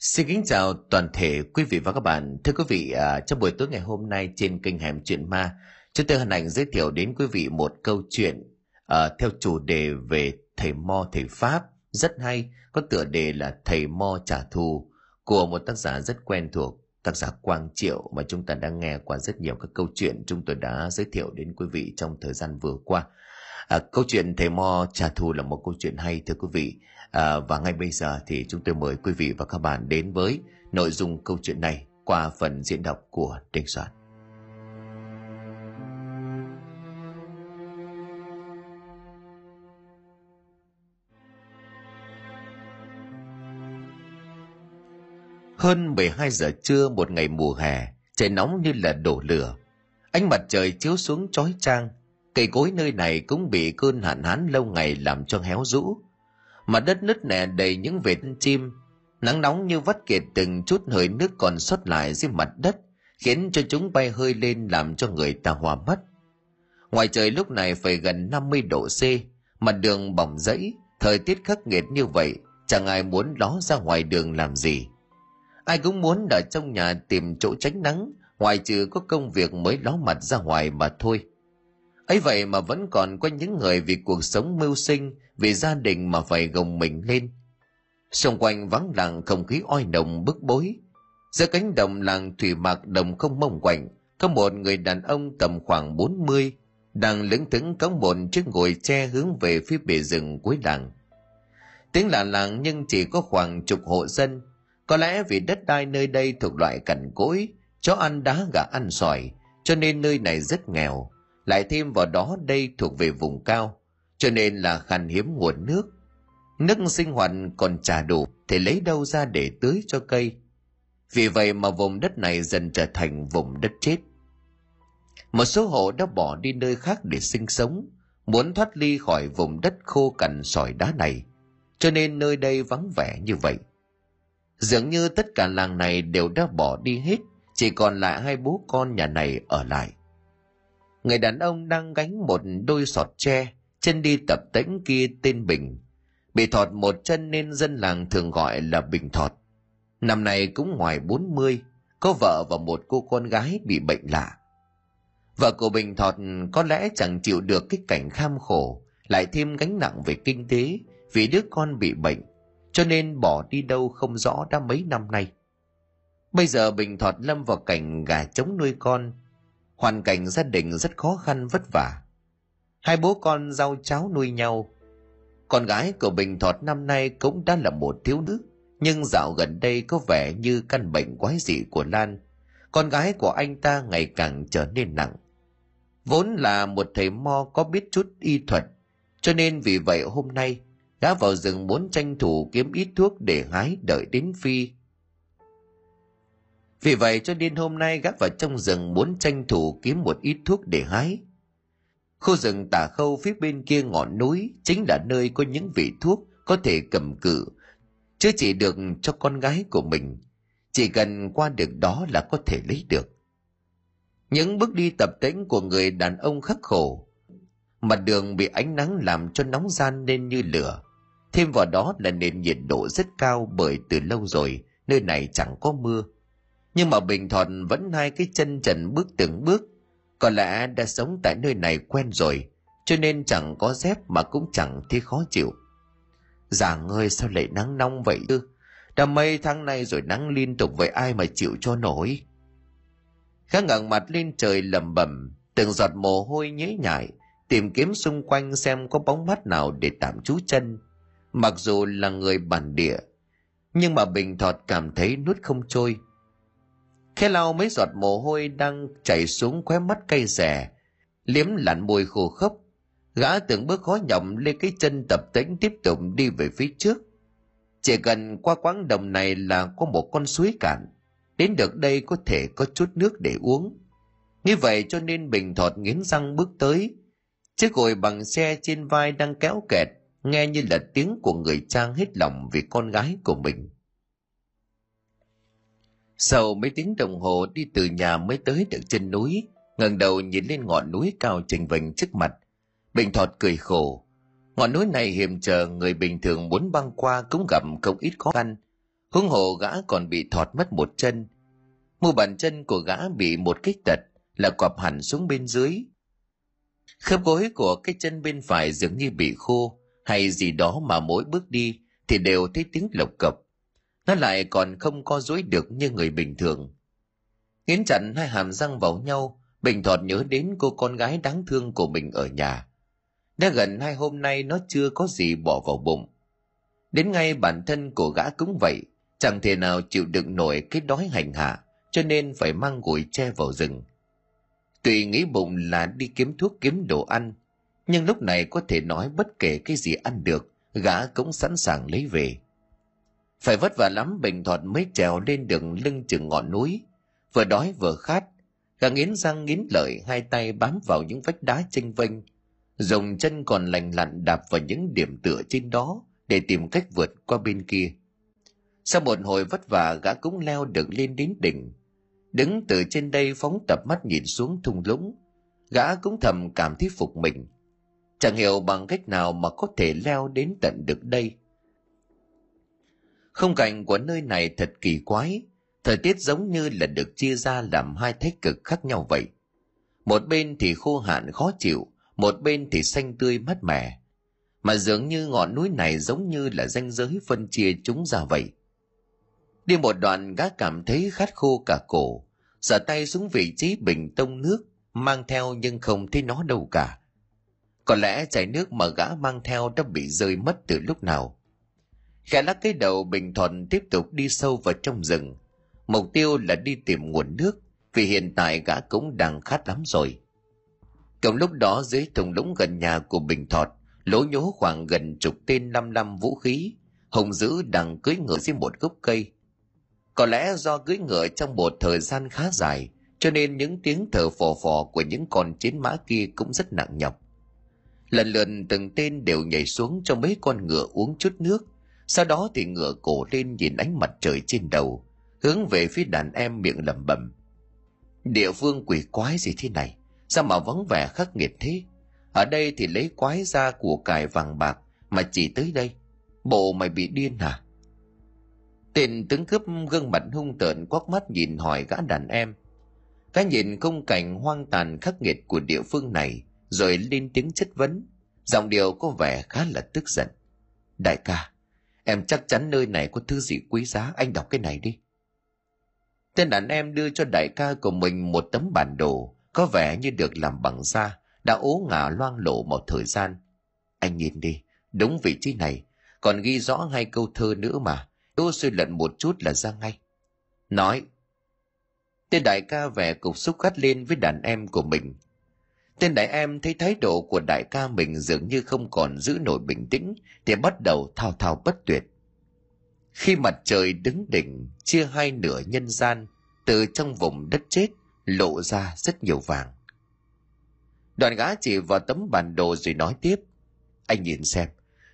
Xin kính chào toàn thể quý vị và các bạn. Thưa quý vị, à, trong buổi tối ngày hôm nay trên kênh Hẻm Chuyện Ma, chúng tôi hân hạnh giới thiệu đến quý vị một câu chuyện à, theo chủ đề về thầy Mo thầy Pháp rất hay, có tựa đề là Thầy Mo trả thù của một tác giả rất quen thuộc, tác giả Quang Triệu mà chúng ta đã nghe qua rất nhiều các câu chuyện chúng tôi đã giới thiệu đến quý vị trong thời gian vừa qua. À, câu chuyện thầy Mo trả thù là một câu chuyện hay thưa quý vị À, và ngay bây giờ thì chúng tôi mời quý vị và các bạn đến với nội dung câu chuyện này qua phần diễn đọc của Đinh Soạn. Hơn 12 giờ trưa một ngày mùa hè, trời nóng như là đổ lửa. Ánh mặt trời chiếu xuống chói chang, cây cối nơi này cũng bị cơn hạn hán lâu ngày làm cho héo rũ mà đất nứt nẻ đầy những vệt chim. Nắng nóng như vắt kiệt từng chút hơi nước còn sót lại dưới mặt đất, khiến cho chúng bay hơi lên làm cho người ta hòa mắt. Ngoài trời lúc này phải gần 50 độ C, mặt đường bỏng rẫy, thời tiết khắc nghiệt như vậy, chẳng ai muốn ló ra ngoài đường làm gì. Ai cũng muốn ở trong nhà tìm chỗ tránh nắng, ngoài trừ có công việc mới ló mặt ra ngoài mà thôi. Ấy vậy mà vẫn còn có những người vì cuộc sống mưu sinh vì gia đình mà phải gồng mình lên. Xung quanh vắng lặng, không khí oi nồng bức bối. Giữa cánh đồng làng thủy mạc đồng không mông quạnh, có một người đàn ông tầm khoảng 40 đang lững thững cõng một chiếc ngồi tre hướng về phía bề rừng cuối làng. Tiếng là làng nhưng chỉ có khoảng chục hộ dân. Có lẽ vì đất đai nơi đây thuộc loại cằn cỗi, chó ăn đá gà ăn sỏi, cho nên nơi này rất nghèo. Lại thêm vào đó đây thuộc về vùng cao cho nên là khan hiếm nguồn nước. Nước sinh hoạt còn trả đủ thì lấy đâu ra để tưới cho cây. Vì vậy mà vùng đất này dần trở thành vùng đất chết. Một số hộ đã bỏ đi nơi khác để sinh sống, muốn thoát ly khỏi vùng đất khô cằn sỏi đá này. Cho nên nơi đây vắng vẻ như vậy. Dường như tất cả làng này đều đã bỏ đi hết, chỉ còn lại hai bố con nhà này ở lại. Người đàn ông đang gánh một đôi sọt tre chân đi tập tễnh kia tên bình. Bị thọt một chân nên dân làng thường gọi là bình thọt. Năm nay cũng ngoài 40, có vợ và một cô con gái bị bệnh lạ. Vợ của bình thọt có lẽ chẳng chịu được cái cảnh kham khổ lại thêm gánh nặng về kinh tế vì đứa con bị bệnh cho nên bỏ đi đâu không rõ đã mấy năm nay. Bây giờ bình thọt lâm vào cảnh gà trống nuôi con. Hoàn cảnh gia đình rất khó khăn vất vả hai bố con rau cháo nuôi nhau. Con gái của bình thọt năm nay cũng đã là một thiếu nữ, nhưng dạo gần đây có vẻ như căn bệnh quái dị của lan. Con gái của anh ta ngày càng trở nên nặng. Vốn là một thầy mo có biết chút y thuật, cho nên vì vậy hôm nay đã vào rừng muốn tranh thủ kiếm ít thuốc để hái đợi đến phi. Vì vậy cho nên hôm nay gác vào trong rừng muốn tranh thủ kiếm một ít thuốc để hái. Khu rừng tả khâu phía bên kia ngọn núi chính là nơi có những vị thuốc có thể cầm cự, chứ chỉ được cho con gái của mình. Chỉ cần qua được đó là có thể lấy được. Những bước đi tập tễnh của người đàn ông khắc khổ. Mặt đường bị ánh nắng làm cho nóng gian nên như lửa. Thêm vào đó là nền nhiệt độ rất cao bởi từ lâu rồi nơi này chẳng có mưa nhưng mà bình thuận vẫn hai cái chân trần bước từng bước có lẽ đã sống tại nơi này quen rồi, cho nên chẳng có dép mà cũng chẳng thấy khó chịu. Giảng ơi sao lại nắng nóng vậy ư? Đã mấy tháng nay rồi nắng liên tục vậy ai mà chịu cho nổi? Khá ngẩng mặt lên trời lầm bầm từng giọt mồ hôi nhễ nhại, tìm kiếm xung quanh xem có bóng mắt nào để tạm trú chân. Mặc dù là người bản địa, nhưng mà bình thọt cảm thấy nuốt không trôi khẽ lau mấy giọt mồ hôi đang chảy xuống khóe mắt cay rẻ, liếm lặn môi khô khốc. Gã từng bước khó nhọc lên cái chân tập tễnh tiếp tục đi về phía trước. Chỉ cần qua quãng đồng này là có một con suối cạn. Đến được đây có thể có chút nước để uống. Như vậy cho nên Bình Thọt nghiến răng bước tới. Chiếc gồi bằng xe trên vai đang kéo kẹt, nghe như là tiếng của người trang hết lòng vì con gái của mình. Sau mấy tiếng đồng hồ đi từ nhà mới tới được chân núi, ngẩng đầu nhìn lên ngọn núi cao trình vành trước mặt. Bình Thọt cười khổ. Ngọn núi này hiểm trở người bình thường muốn băng qua cũng gặp không ít khó khăn. Hướng hồ gã còn bị thọt mất một chân mu bàn chân của gã bị một kích tật là quặp hẳn xuống bên dưới khớp gối của cái chân bên phải dường như bị khô hay gì đó mà mỗi bước đi thì đều thấy tiếng lộc cộc nó lại còn không co dối được như người bình thường. Nghiến chặt hai hàm răng vào nhau, bình thọt nhớ đến cô con gái đáng thương của mình ở nhà. Đã gần hai hôm nay nó chưa có gì bỏ vào bụng. Đến ngay bản thân của gã cũng vậy, chẳng thể nào chịu đựng nổi cái đói hành hạ, cho nên phải mang gùi che vào rừng. Tùy nghĩ bụng là đi kiếm thuốc kiếm đồ ăn, nhưng lúc này có thể nói bất kể cái gì ăn được, gã cũng sẵn sàng lấy về phải vất vả lắm bình thuận mới trèo lên đường lưng chừng ngọn núi. Vừa đói vừa khát, gã nghiến răng nghiến lợi, hai tay bám vào những vách đá chênh vênh. Dùng chân còn lành lặn đạp vào những điểm tựa trên đó để tìm cách vượt qua bên kia. Sau một hồi vất vả, gã cũng leo được lên đến đỉnh. Đứng từ trên đây phóng tập mắt nhìn xuống thung lũng, gã cũng thầm cảm thấy phục mình. Chẳng hiểu bằng cách nào mà có thể leo đến tận được đây không cảnh của nơi này thật kỳ quái. Thời tiết giống như là được chia ra làm hai thái cực khác nhau vậy. Một bên thì khô hạn khó chịu, một bên thì xanh tươi mát mẻ. Mà dường như ngọn núi này giống như là ranh giới phân chia chúng ra vậy. Đi một đoạn, gã cảm thấy khát khô cả cổ. Giở tay xuống vị trí bình tông nước, mang theo nhưng không thấy nó đâu cả. Có lẽ chai nước mà gã mang theo đã bị rơi mất từ lúc nào khẽ lắc cái đầu bình thuận tiếp tục đi sâu vào trong rừng mục tiêu là đi tìm nguồn nước vì hiện tại gã cũng đang khát lắm rồi Cùng lúc đó dưới thùng lũng gần nhà của Bình Thọt, lố nhố khoảng gần chục tên năm năm vũ khí, hùng dữ đang cưỡi ngựa dưới một gốc cây. Có lẽ do cưỡi ngựa trong một thời gian khá dài, cho nên những tiếng thở phò phò của những con chiến mã kia cũng rất nặng nhọc. Lần lượt từng tên đều nhảy xuống cho mấy con ngựa uống chút nước, sau đó thì ngựa cổ lên nhìn ánh mặt trời trên đầu, hướng về phía đàn em miệng lẩm bẩm. Địa phương quỷ quái gì thế này? Sao mà vắng vẻ khắc nghiệt thế? Ở đây thì lấy quái ra của cải vàng bạc mà chỉ tới đây. Bộ mày bị điên hả? Tên tướng cướp gương mặt hung tợn quắc mắt nhìn hỏi gã đàn em. Cái nhìn khung cảnh hoang tàn khắc nghiệt của địa phương này rồi lên tiếng chất vấn. Giọng điệu có vẻ khá là tức giận. Đại ca, em chắc chắn nơi này có thứ gì quý giá, anh đọc cái này đi. Tên đàn em đưa cho đại ca của mình một tấm bản đồ, có vẻ như được làm bằng da, đã ố ngả loang lộ một thời gian. Anh nhìn đi, đúng vị trí này, còn ghi rõ hai câu thơ nữa mà, đô suy luận một chút là ra ngay. Nói, tên đại ca vẻ cục xúc gắt lên với đàn em của mình. Tên đại em thấy thái độ của đại ca mình dường như không còn giữ nổi bình tĩnh, thì bắt đầu thao thao bất tuyệt. Khi mặt trời đứng đỉnh, chia hai nửa nhân gian, từ trong vùng đất chết, lộ ra rất nhiều vàng. Đoàn gã chỉ vào tấm bản đồ rồi nói tiếp. Anh nhìn xem,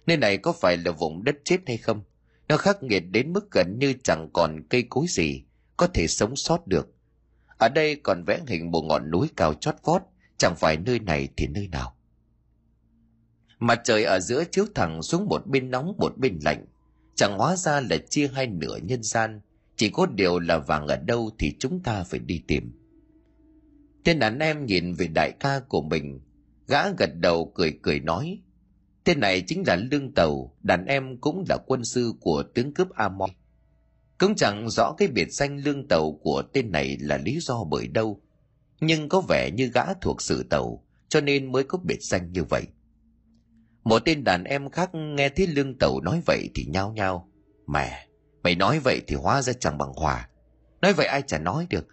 nơi này có phải là vùng đất chết hay không? Nó khắc nghiệt đến mức gần như chẳng còn cây cối gì, có thể sống sót được. Ở đây còn vẽ hình một ngọn núi cao chót vót, chẳng phải nơi này thì nơi nào. Mặt trời ở giữa chiếu thẳng xuống một bên nóng một bên lạnh, chẳng hóa ra là chia hai nửa nhân gian, chỉ có điều là vàng ở đâu thì chúng ta phải đi tìm. Tên đàn em nhìn về đại ca của mình, gã gật đầu cười cười nói. Tên này chính là Lương Tàu, đàn em cũng là quân sư của tướng cướp amoy Cũng chẳng rõ cái biệt danh Lương Tàu của tên này là lý do bởi đâu, nhưng có vẻ như gã thuộc sự tàu, cho nên mới có biệt danh như vậy. Một tên đàn em khác nghe thấy Lương Tàu nói vậy thì nhao nhao. Mẹ, mày nói vậy thì hóa ra chẳng bằng hòa. Nói vậy ai chả nói được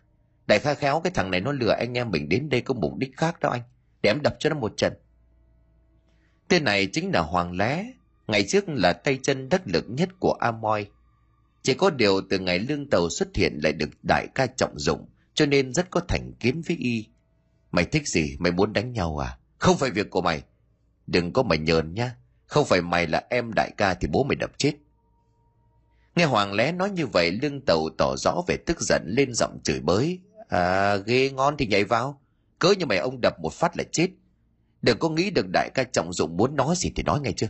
Đại kha khéo cái thằng này nó lừa anh em mình đến đây có mục đích khác đó anh. Để em đập cho nó một trận. Tên này chính là Hoàng Lé. Ngày trước là tay chân đắc lực nhất của Amoy. Chỉ có điều từ ngày lương tàu xuất hiện lại được đại ca trọng dụng. Cho nên rất có thành kiến với y. Mày thích gì? Mày muốn đánh nhau à? Không phải việc của mày. Đừng có mày nhờn nhá. Không phải mày là em đại ca thì bố mày đập chết. Nghe Hoàng Lé nói như vậy lương tàu tỏ rõ về tức giận lên giọng chửi bới À, ghê ngon thì nhảy vào. Cớ như mày ông đập một phát là chết. Đừng có nghĩ được đại ca trọng dụng muốn nói gì thì nói ngay chưa.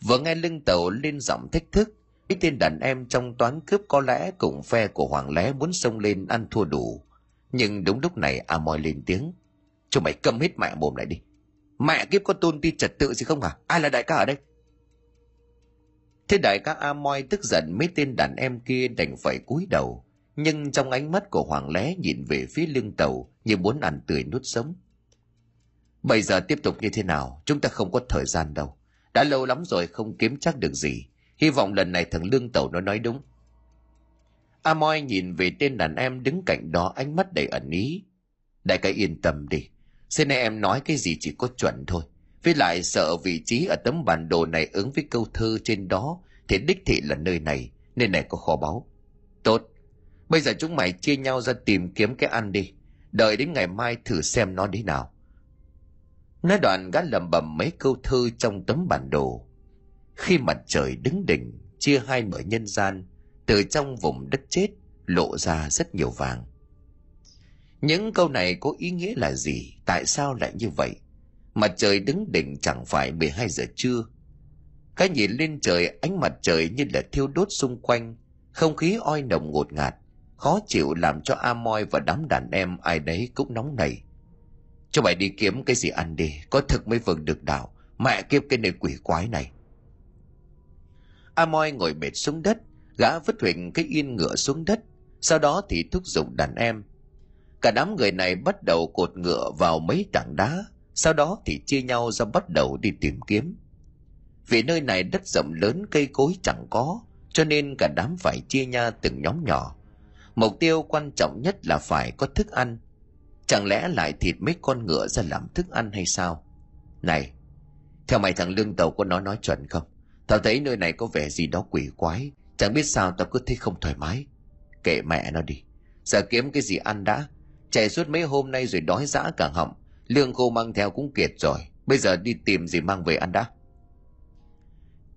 Vừa nghe lưng tàu lên giọng thách thức, Mấy tên đàn em trong toán cướp có lẽ cùng phe của Hoàng Lé muốn xông lên ăn thua đủ. Nhưng đúng lúc này A Moi lên tiếng. Cho mày cầm hết mẹ mồm lại đi. Mẹ kiếp có tôn ti trật tự gì không à? Ai là đại ca ở đây? Thế đại ca A Moi tức giận mấy tên đàn em kia đành phải cúi đầu. Nhưng trong ánh mắt của Hoàng Lé nhìn về phía lưng tàu như muốn ăn tươi nuốt sống. Bây giờ tiếp tục như thế nào? Chúng ta không có thời gian đâu. Đã lâu lắm rồi không kiếm chắc được gì. Hy vọng lần này thằng Lương Tẩu nó nói đúng. Amoy nhìn về tên đàn em đứng cạnh đó ánh mắt đầy ẩn ý. Đại ca yên tâm đi. Xin em nói cái gì chỉ có chuẩn thôi. Với lại sợ vị trí ở tấm bản đồ này ứng với câu thơ trên đó thì đích thị là nơi này, nên này có kho báu. Tốt, bây giờ chúng mày chia nhau ra tìm kiếm cái ăn đi. Đợi đến ngày mai thử xem nó thế nào. Nói đoạn gã lầm bầm mấy câu thơ trong tấm bản đồ. Khi mặt trời đứng đỉnh, chia hai mở nhân gian, từ trong vùng đất chết lộ ra rất nhiều vàng. Những câu này có ý nghĩa là gì? Tại sao lại như vậy? Mặt trời đứng đỉnh chẳng phải 12 giờ trưa. Cái nhìn lên trời ánh mặt trời như là thiêu đốt xung quanh, không khí oi nồng ngột ngạt, khó chịu làm cho Amoy và đám đàn em ai đấy cũng nóng nảy. Cho mày đi kiếm cái gì ăn đi, có thực mới vừng được đảo, mẹ kiếp cái nơi quỷ quái này. Amoy ngồi bệt xuống đất, gã vứt huỳnh cái yên ngựa xuống đất, sau đó thì thúc giục đàn em. Cả đám người này bắt đầu cột ngựa vào mấy tảng đá, sau đó thì chia nhau ra bắt đầu đi tìm kiếm. Vì nơi này đất rộng lớn cây cối chẳng có, cho nên cả đám phải chia nhau từng nhóm nhỏ. Mục tiêu quan trọng nhất là phải có thức ăn. Chẳng lẽ lại thịt mấy con ngựa ra làm thức ăn hay sao? Này, theo mày thằng Lương Tàu có nói nói chuẩn không? Tao thấy nơi này có vẻ gì đó quỷ quái, chẳng biết sao tao cứ thấy không thoải mái. Kệ mẹ nó đi, giờ kiếm cái gì ăn đã. Chạy suốt mấy hôm nay rồi đói dã cả họng, lương khô mang theo cũng kiệt rồi. Bây giờ đi tìm gì mang về ăn đã.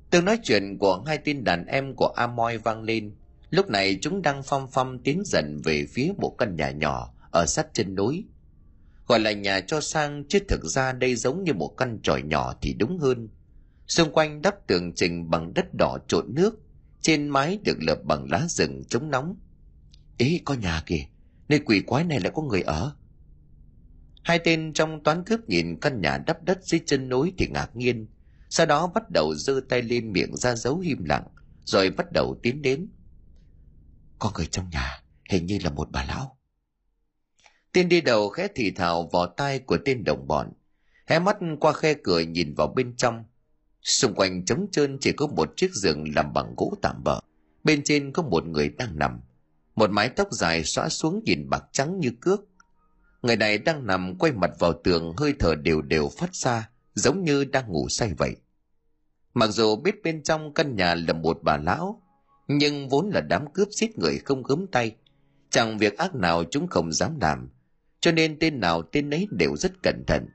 Tương nói chuyện của hai tin đàn em của amoy vang lên. Lúc này chúng đang phong phong tiến dần về phía một căn nhà nhỏ ở sát chân núi. Gọi là nhà cho sang chứ thực ra đây giống như một căn tròi nhỏ thì đúng hơn xung quanh đắp tường trình bằng đất đỏ trộn nước trên mái được lợp bằng lá rừng chống nóng ý có nhà kìa nơi quỷ quái này lại có người ở Hai tên trong toán cướp nhìn căn nhà đắp đất dưới chân núi thì ngạc nhiên, sau đó bắt đầu giơ tay lên miệng ra dấu im lặng, rồi bắt đầu tiến đến. Có người trong nhà, hình như là một bà lão. Tên đi đầu khẽ thì thào vào tai của tên đồng bọn, hé mắt qua khe cửa nhìn vào bên trong. Xung quanh trống trơn chỉ có một chiếc giường làm bằng gỗ tạm bỡ Bên trên có một người đang nằm. Một mái tóc dài xõa xuống nhìn bạc trắng như cước Người này đang nằm quay mặt vào tường hơi thở đều đều phát ra, giống như đang ngủ say vậy. Mặc dù biết bên trong căn nhà là một bà lão, nhưng vốn là đám cướp giết người không gớm tay. Chẳng việc ác nào chúng không dám làm, cho nên tên nào tên ấy đều rất cẩn thận,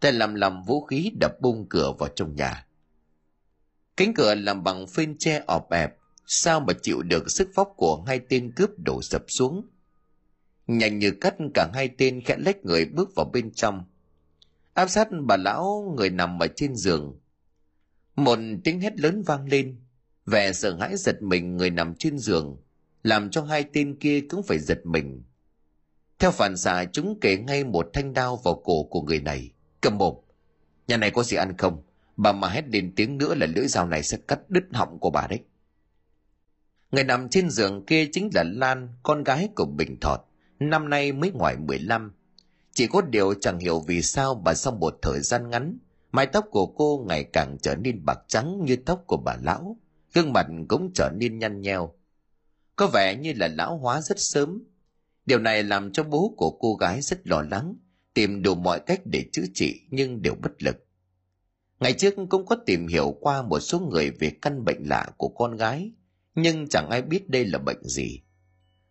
Thầy làm làm vũ khí đập bung cửa vào trong nhà. Cánh cửa làm bằng phên tre ọp ẹp, sao mà chịu được sức vóc của hai tên cướp đổ sập xuống – Nhanh như cắt cả hai tên khẽ lách người bước vào bên trong. Áp sát bà lão người nằm ở trên giường. Một tiếng hét lớn vang lên. Vẻ sợ hãi giật mình người nằm trên giường. Làm cho hai tên kia cũng phải giật mình. Theo phản xạ chúng kể ngay một thanh đao vào cổ của người này. Cầm mồm. Nhà này có gì ăn không? Bà mà hét đến tiếng nữa là lưỡi dao này sẽ cắt đứt họng của bà đấy. Người nằm trên giường kia chính là Lan, con gái của Bình Thọt năm nay mới ngoài 15. Chỉ có điều chẳng hiểu vì sao bà sau một thời gian ngắn, mái tóc của cô ngày càng trở nên bạc trắng như tóc của bà lão, gương mặt cũng trở nên nhăn nheo. Có vẻ như là lão hóa rất sớm. Điều này làm cho bố của cô gái rất lo lắng, tìm đủ mọi cách để chữa trị nhưng đều bất lực. Ngày trước cũng có tìm hiểu qua một số người về căn bệnh lạ của con gái, nhưng chẳng ai biết đây là bệnh gì.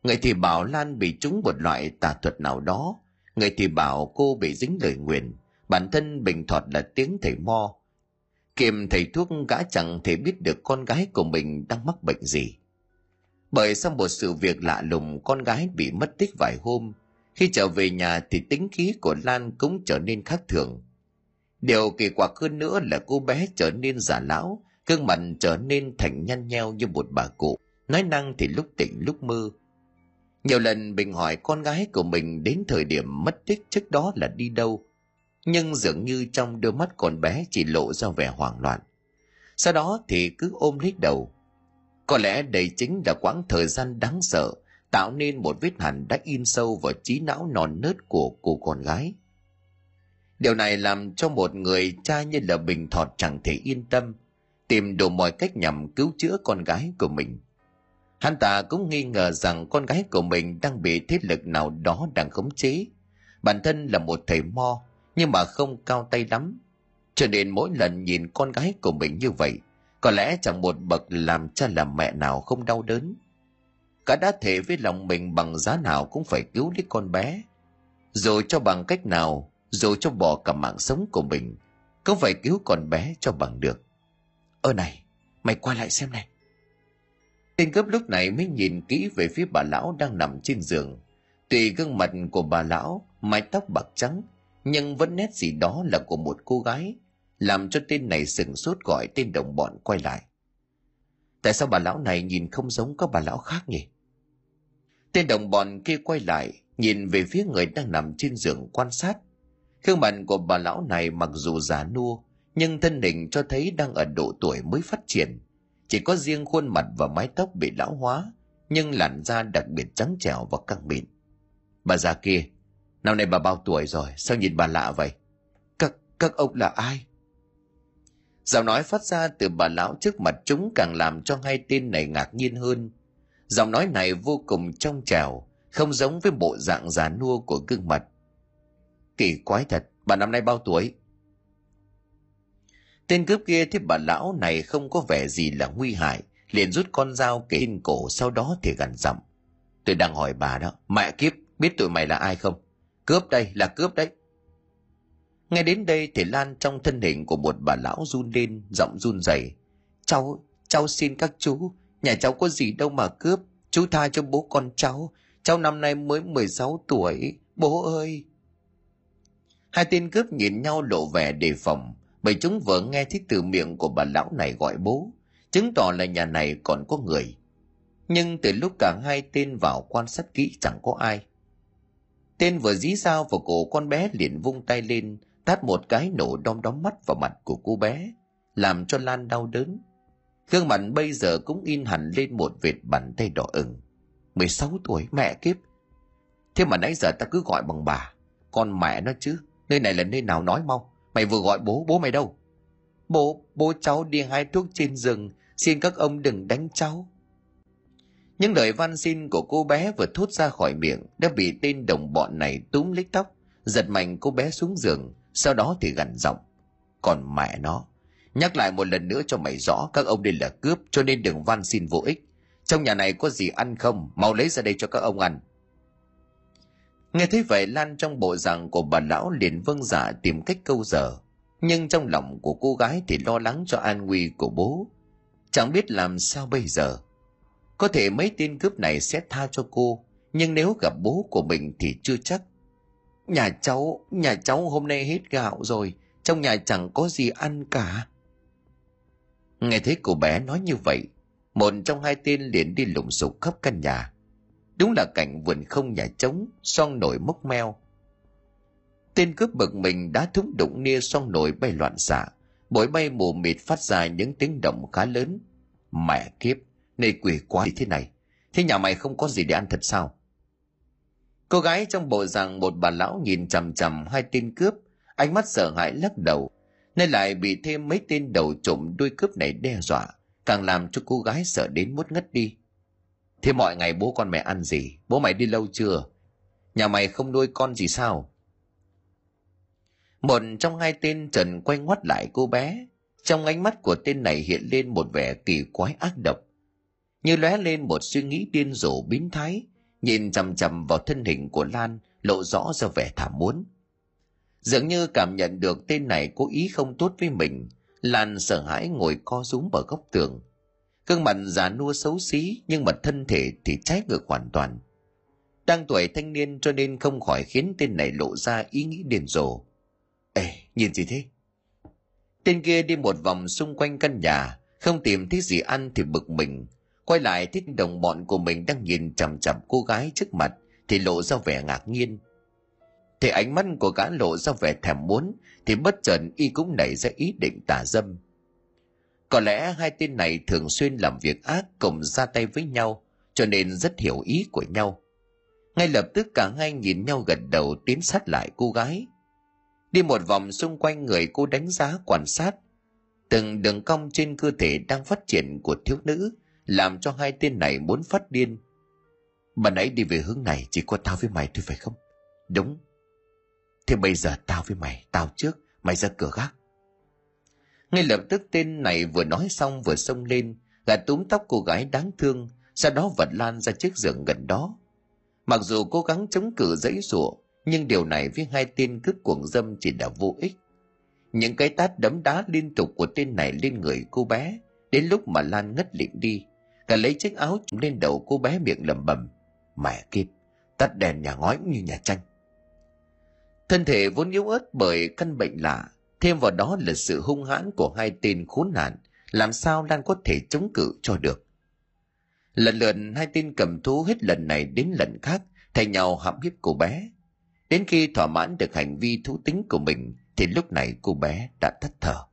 Người thì bảo Lan bị trúng một loại tà thuật nào đó, người thì bảo cô bị dính lời nguyền, bản thân bình thọt là tiếng thầy mo. Kiềm thầy thuốc gã chẳng thể biết được con gái của mình đang mắc bệnh gì. Bởi sau một sự việc lạ lùng con gái bị mất tích vài hôm, khi trở về nhà thì tính khí của Lan cũng trở nên khác thường. Điều kỳ quặc hơn nữa là cô bé trở nên già lão, gương mặt trở nên thành nhăn nheo như một bà cụ. Nói năng thì lúc tỉnh lúc mơ. Nhiều lần bình hỏi con gái của mình đến thời điểm mất tích trước đó là đi đâu. Nhưng dường như trong đôi mắt con bé chỉ lộ ra vẻ hoảng loạn. Sau đó thì cứ ôm lấy đầu. Có lẽ đây chính là quãng thời gian đáng sợ tạo nên một vết hằn đã in sâu vào trí não non nớt của cô con gái điều này làm cho một người cha như là bình thọt chẳng thể yên tâm, tìm đủ mọi cách nhằm cứu chữa con gái của mình. Hắn ta cũng nghi ngờ rằng con gái của mình đang bị thế lực nào đó đang khống chế. Bản thân là một thầy mo, nhưng mà không cao tay lắm. Cho nên mỗi lần nhìn con gái của mình như vậy, có lẽ chẳng một bậc làm cha làm mẹ nào không đau đớn. Cả đã thể với lòng mình bằng giá nào cũng phải cứu lấy con bé. Dù cho bằng cách nào dù cho bỏ cả mạng sống của mình cũng phải cứu con bé cho bằng được. Ơ này, mày qua lại xem này. Tên cướp lúc này mới nhìn kỹ về phía bà lão đang nằm trên giường. Tùy gương mặt của bà lão, mái tóc bạc trắng, nhưng vẫn nét gì đó là của một cô gái, làm cho tên này sừng sốt gọi tên đồng bọn quay lại. Tại sao bà lão này nhìn không giống các bà lão khác nhỉ? Tên đồng bọn kia quay lại, nhìn về phía người đang nằm trên giường quan sát. Khương mặt của bà lão này mặc dù già nua, nhưng thân hình cho thấy đang ở độ tuổi mới phát triển. Chỉ có riêng khuôn mặt và mái tóc bị lão hóa, nhưng làn da đặc biệt trắng trẻo và căng mịn. Bà già kia, năm nay bà bao tuổi rồi? Sao nhìn bà lạ vậy? Các các ông là ai? Giọng nói phát ra từ bà lão trước mặt chúng càng làm cho hai tên này ngạc nhiên hơn. Giọng nói này vô cùng trong trẻo, không giống với bộ dạng già nua của gương mặt kỳ quái thật. Bà năm nay bao tuổi? Tên cướp kia thấy bà lão này không có vẻ gì là nguy hại, liền rút con dao kể trên cổ, sau đó thì gằn giọng. Tôi đang hỏi bà đó, mẹ kiếp, biết tụi mày là ai không? Cướp đây, là cướp đấy. Nghe đến đây thì lan trong thân hình của một bà lão run lên, giọng run rẩy. Cháu cháu xin các chú, nhà cháu có gì đâu mà cướp. Chú tha cho bố con cháu cháu năm nay mới 16 tuổi. Bố ơi! Hai tên cướp nhìn nhau lộ vẻ đề phòng, bởi chúng vừa nghe thấy từ miệng của bà lão này gọi bố, chứng tỏ là nhà này còn có người. Nhưng từ lúc cả hai tên vào quan sát kỹ chẳng có ai. Tên vừa dí dao vào cổ con bé liền vung tay lên, tát một cái nổ đom đóm mắt vào mặt của cô bé, làm cho lan đau đớn. Gương mặt bây giờ cũng in hẳn lên một vệt bàn tay đỏ ửng. 16 tuổi, mẹ kiếp. Thế mà nãy giờ ta cứ gọi bằng bà, con mẹ nó chứ nơi này là nơi nào nói mau? Mày vừa gọi bố bố mày đâu? Bố bố cháu đi hai thuốc trên rừng. Xin các ông đừng đánh cháu. Những lời van xin của cô bé vừa thốt ra khỏi miệng đã bị tên đồng bọn này túm lấy tóc, giật mạnh cô bé xuống giường, sau đó thì gằn giọng. Còn mẹ nó, nhắc lại một lần nữa cho mày rõ các ông đây là cướp, cho nên đừng van xin vô ích. Trong nhà này có gì ăn không? Mau lấy ra đây cho các ông ăn nghe thấy vậy, lan trong bộ dạng của bà lão liền vâng dạ tìm cách câu giờ. Nhưng trong lòng của cô gái thì lo lắng cho an nguy của bố. Chẳng biết làm sao bây giờ. Có thể mấy tên cướp này sẽ tha cho cô, nhưng nếu gặp bố của mình thì chưa chắc. Nhà cháu nhà cháu hôm nay hết gạo rồi, trong nhà chẳng có gì ăn cả. Nghe thấy cô bé nói như vậy, một trong hai tên liền đi lùng sục khắp căn nhà đúng là cảnh vườn không nhà trống son nổi mốc meo. Tên cướp bực mình đã thúng đụng nia son nổi bay loạn xạ. Bội bay mù mịt phát ra những tiếng động khá lớn. Mẹ kiếp nơi quỷ quá thế này. Thế nhà mày không có gì để ăn thật sao? Cô gái trong bộ rằng một bà lão nhìn chằm chằm hai tên cướp. Ánh mắt sợ hãi lắc đầu. Nên lại bị thêm mấy tên đầu trộm đuôi cướp này đe dọa, càng làm cho cô gái sợ đến muốn ngất đi thế mọi ngày bố con mẹ ăn gì? Bố mày đi lâu chưa? Nhà mày không nuôi con gì sao? Một trong hai tên trần quay ngoắt lại cô bé. Trong ánh mắt của tên này hiện lên một vẻ kỳ quái ác độc. Như lóe lên một suy nghĩ điên rồ biến thái, nhìn chằm chằm vào thân hình của lan, lộ rõ ra vẻ thảm muốn. Dường như cảm nhận được tên này cố ý không tốt với mình, lan sợ hãi ngồi co rúm ở góc tường gương mặt già nua xấu xí, nhưng mà thân thể thì trái ngược hoàn toàn. Đang tuổi thanh niên cho nên không khỏi khiến tên này lộ ra ý nghĩ điên rồ. Ê, nhìn gì thế? Tên kia đi một vòng xung quanh căn nhà, không tìm thấy gì ăn thì bực mình. Quay lại thấy đồng bọn của mình đang nhìn chằm chằm cô gái trước mặt, thì lộ ra vẻ ngạc nhiên. Thì ánh mắt của gã lộ ra vẻ thèm muốn, thì bất chợt y cũng nảy ra ý định tà dâm có lẽ hai tên này thường xuyên làm việc ác cùng ra tay với nhau, cho nên rất hiểu ý của nhau. Ngay lập tức cả hai nhìn nhau gật đầu tiến sát lại cô gái. Đi một vòng xung quanh người cô đánh giá quan sát. Từng đường cong trên cơ thể đang phát triển của thiếu nữ, làm cho hai tên này muốn phát điên. Bạn nãy đi về hướng này, chỉ có tao với mày thôi phải không? Đúng. Thế bây giờ tao với mày, tao trước, mày ra cửa gác ngay lập tức tên này vừa nói xong vừa xông lên gạt túm tóc cô gái đáng thương, sau đó vật lan ra chiếc giường gần đó. Mặc dù cố gắng chống cự dãy rủa nhưng điều này với hai tên cướp cuồng dâm chỉ là vô ích. Những cái tát đấm đá liên tục của tên này lên người cô bé, đến lúc mà lan ngất lịm đi cả lấy chiếc áo lên đầu cô bé miệng lẩm bẩm, mẹ kiếp, tắt đèn nhà ngói cũng như nhà tranh. Thân thể vốn yếu ớt bởi căn bệnh lạ thêm vào đó là sự hung hãn của hai tên khốn nạn, làm sao lan có thể chống cự cho được? Lần lượt, hai tên cầm thú hết lần này đến lần khác, thay nhau hãm hiếp cô bé. Đến khi thỏa mãn được hành vi thú tính của mình, thì lúc này cô bé đã thất thở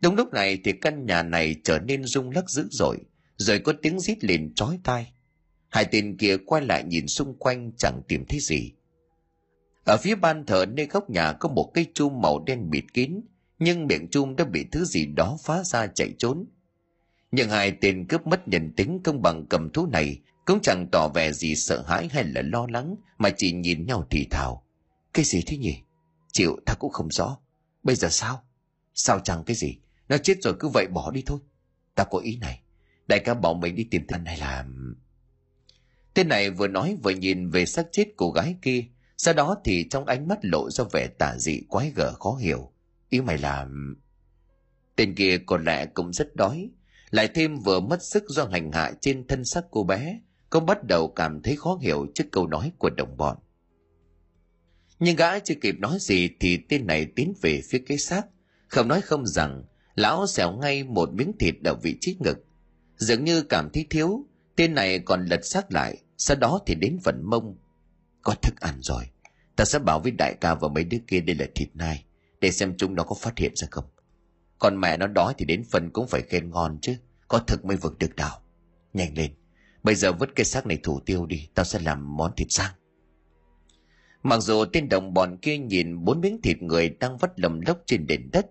đúng lúc này thì căn nhà này trở nên rung lắc dữ dội, rồi có tiếng rít lên chói tai. Hai tên kia quay lại nhìn xung quanh, chẳng tìm thấy gì ở phía ban thờ nơi góc nhà có một cây chum màu đen bịt kín, nhưng miệng chum đã bị thứ gì đó phá ra chạy trốn. Nhưng hai tên cướp mất nhân tính công bằng cầm thú này cũng chẳng tỏ vẻ gì sợ hãi hay là lo lắng, mà chỉ nhìn nhau thì thào. Cái gì thế nhỉ? Chịu, ta cũng không rõ. Bây giờ sao? Sao chẳng cái gì? Nó chết rồi cứ vậy bỏ đi thôi. Ta có ý này. Đại ca bảo mình đi tìm tên này là tên này vừa nói vừa nhìn về xác chết cô gái kia sau đó thì trong ánh mắt lộ ra vẻ tà dị quái gở khó hiểu. Ý mày là, tên kia còn lẽ cũng rất đói. Lại thêm vừa mất sức do hành hạ trên thân xác cô bé cũng bắt đầu cảm thấy khó hiểu trước câu nói của đồng bọn. Nhưng gã chưa kịp nói gì thì tên này tiến về phía cái xác. Không nói không rằng, lão xẻo ngay một miếng thịt ở vị trí ngực. Dường như cảm thấy thiếu, tên này còn lật xác lại, sau đó thì đến phần mông có thức ăn rồi. Ta sẽ bảo với đại ca và mấy đứa kia đây là thịt nai, để xem chúng nó có phát hiện ra không. Còn mẹ nó đói thì đến phần cũng phải khen ngon chứ, có thực mới vực được đảo nhanh lên, bây giờ vứt cái xác này thủ tiêu đi, tao sẽ làm món thịt sang mặc dù tên đồng bọn kia nhìn bốn miếng thịt người đang vắt lầm lốc trên nền đất,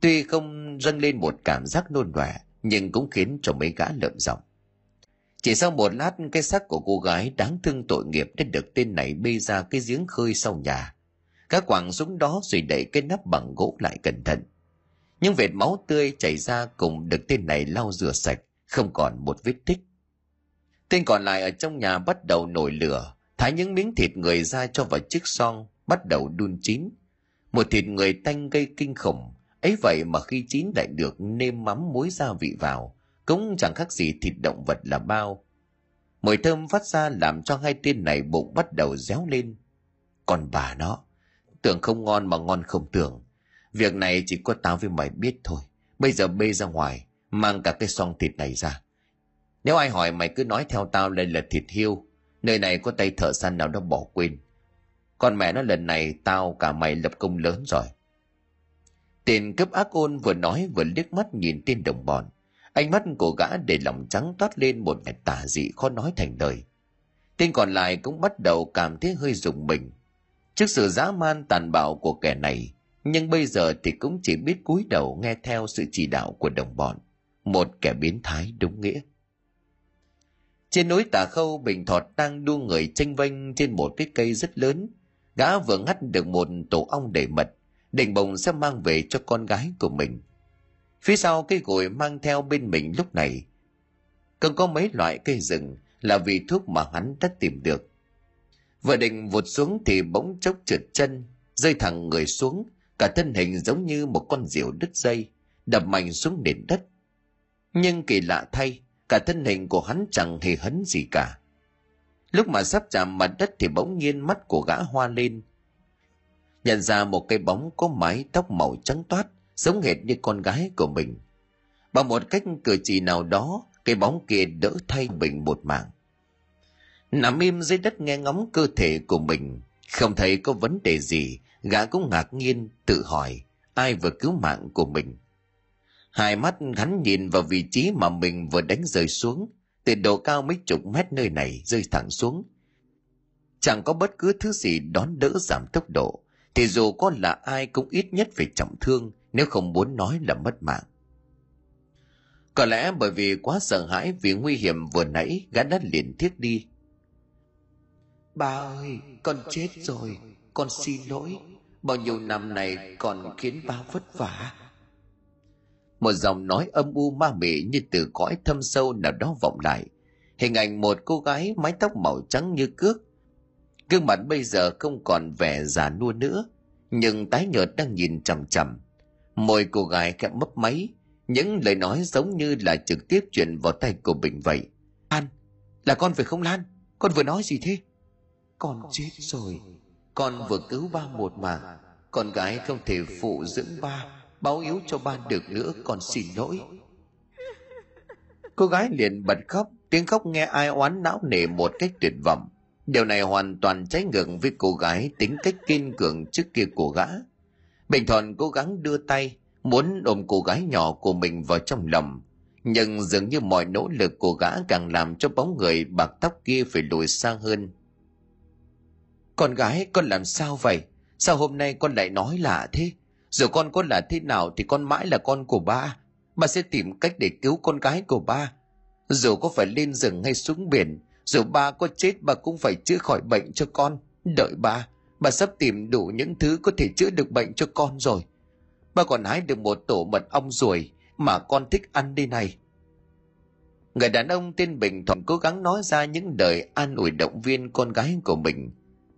tuy không dâng lên một cảm giác nôn đọa nhưng cũng khiến cho mấy gã lợm giọng chỉ sau một lát, cái xác của cô gái đáng thương tội nghiệp đã được tên này bê ra cái giếng khơi sau nhà. Các quảng súng đó rồi đẩy cái nắp bằng gỗ lại cẩn thận. Những vệt máu tươi chảy ra cùng được tên này lau rửa sạch, không còn một vết tích. Tên còn lại ở trong nhà bắt đầu nổi lửa, thái những miếng thịt người ra cho vào chiếc son bắt đầu đun chín. Một thịt người tanh gây kinh khủng, ấy vậy mà khi chín lại được nêm mắm muối gia vị vào cũng chẳng khác gì thịt động vật là bao. Mùi thơm phát ra làm cho hai tên này bụng bắt đầu réo lên. Còn bà nó, tưởng không ngon mà ngon không tưởng. Việc này chỉ có tao với mày biết thôi. Bây giờ bê ra ngoài, mang cả cái xong thịt này ra. Nếu ai hỏi mày cứ nói theo tao đây là thịt hiêu, nơi này có tay thợ săn nào đó bỏ quên. Con mẹ nó lần này tao cả mày lập công lớn rồi. Tên cướp ác ôn vừa nói vừa liếc mắt nhìn tên đồng bọn ánh mắt của gã để lòng trắng toát lên một vẻ tà dị khó nói thành lời. Tên còn lại cũng bắt đầu cảm thấy hơi rùng mình. Trước sự dã man tàn bạo của kẻ này, nhưng bây giờ thì cũng chỉ biết cúi đầu nghe theo sự chỉ đạo của đồng bọn. Một kẻ biến thái đúng nghĩa. Trên núi tà khâu, bình thọt đang đua người tranh vênh trên một cái cây rất lớn. Gã vừa ngắt được một tổ ong đầy mật, định bồng sẽ mang về cho con gái của mình phía sau cây gội mang theo bên mình lúc này. Còn có mấy loại cây rừng là vì thuốc mà hắn đã tìm được. Vừa định vụt xuống thì bỗng chốc trượt chân, rơi thẳng người xuống, cả thân hình giống như một con diều đứt dây, đập mạnh xuống nền đất. Nhưng kỳ lạ thay, cả thân hình của hắn chẳng hề hấn gì cả. Lúc mà sắp chạm mặt đất thì bỗng nhiên mắt của gã hoa lên. Nhận ra một cái bóng có mái tóc màu trắng toát giống hệt như con gái của mình. Bằng một cách cử chỉ nào đó, cái bóng kia đỡ thay mình một mạng. Nằm im dưới đất nghe ngóng cơ thể của mình, không thấy có vấn đề gì, gã cũng ngạc nhiên, tự hỏi, ai vừa cứu mạng của mình? Hai mắt hắn nhìn vào vị trí mà mình vừa đánh rơi xuống, từ độ cao mấy chục mét nơi này rơi thẳng xuống. Chẳng có bất cứ thứ gì đón đỡ giảm tốc độ, thì dù có là ai cũng ít nhất phải trọng thương nếu không muốn nói là mất mạng. Có lẽ bởi vì quá sợ hãi vì nguy hiểm vừa nãy gã đã liền thiết đi. Ba ơi con chết rồi con xin lỗi. Bao nhiêu năm này còn khiến ba vất vả. Một giọng nói âm u ma mị như từ cõi thâm sâu nào đó vọng lại. Hình ảnh một cô gái mái tóc màu trắng như cước. Gương mặt bây giờ không còn vẻ già nua nữa nhưng tái nhợt đang nhìn chằm chằm môi cô gái khẽ mấp máy những lời nói giống như là trực tiếp chuyển vào tay của bình vậy. An là con phải không lan? Con vừa nói gì thế? Con chết rồi. Con vừa cứu ba một mạng con gái không thể phụ dưỡng ba báo yếu cho ba được nữa con xin lỗi. Cô gái liền bật khóc tiếng khóc nghe ai oán não nề một cách tuyệt vọng. Điều này hoàn toàn trái ngược với cô gái tính cách kiên cường trước kia của gã bình thuận cố gắng đưa tay, muốn ôm cô gái nhỏ của mình vào trong lòng. Nhưng dường như mọi nỗ lực của gã càng làm cho bóng người bạc tóc kia phải lùi xa hơn. Con gái, con làm sao vậy? Sao hôm nay con lại nói lạ thế? Dù con có là thế nào thì con mãi là con của ba. Ba sẽ tìm cách để cứu con gái của ba. Dù có phải lên rừng hay xuống biển, dù ba có chết, ba cũng phải chữa khỏi bệnh cho con. Đợi ba bà sắp tìm đủ những thứ có thể chữa được bệnh cho con rồi. Ba còn hái được một tổ mật ong ruồi mà con thích ăn đi này. Người đàn ông tên bình thuận cố gắng nói ra những lời an ủi động viên con gái của mình.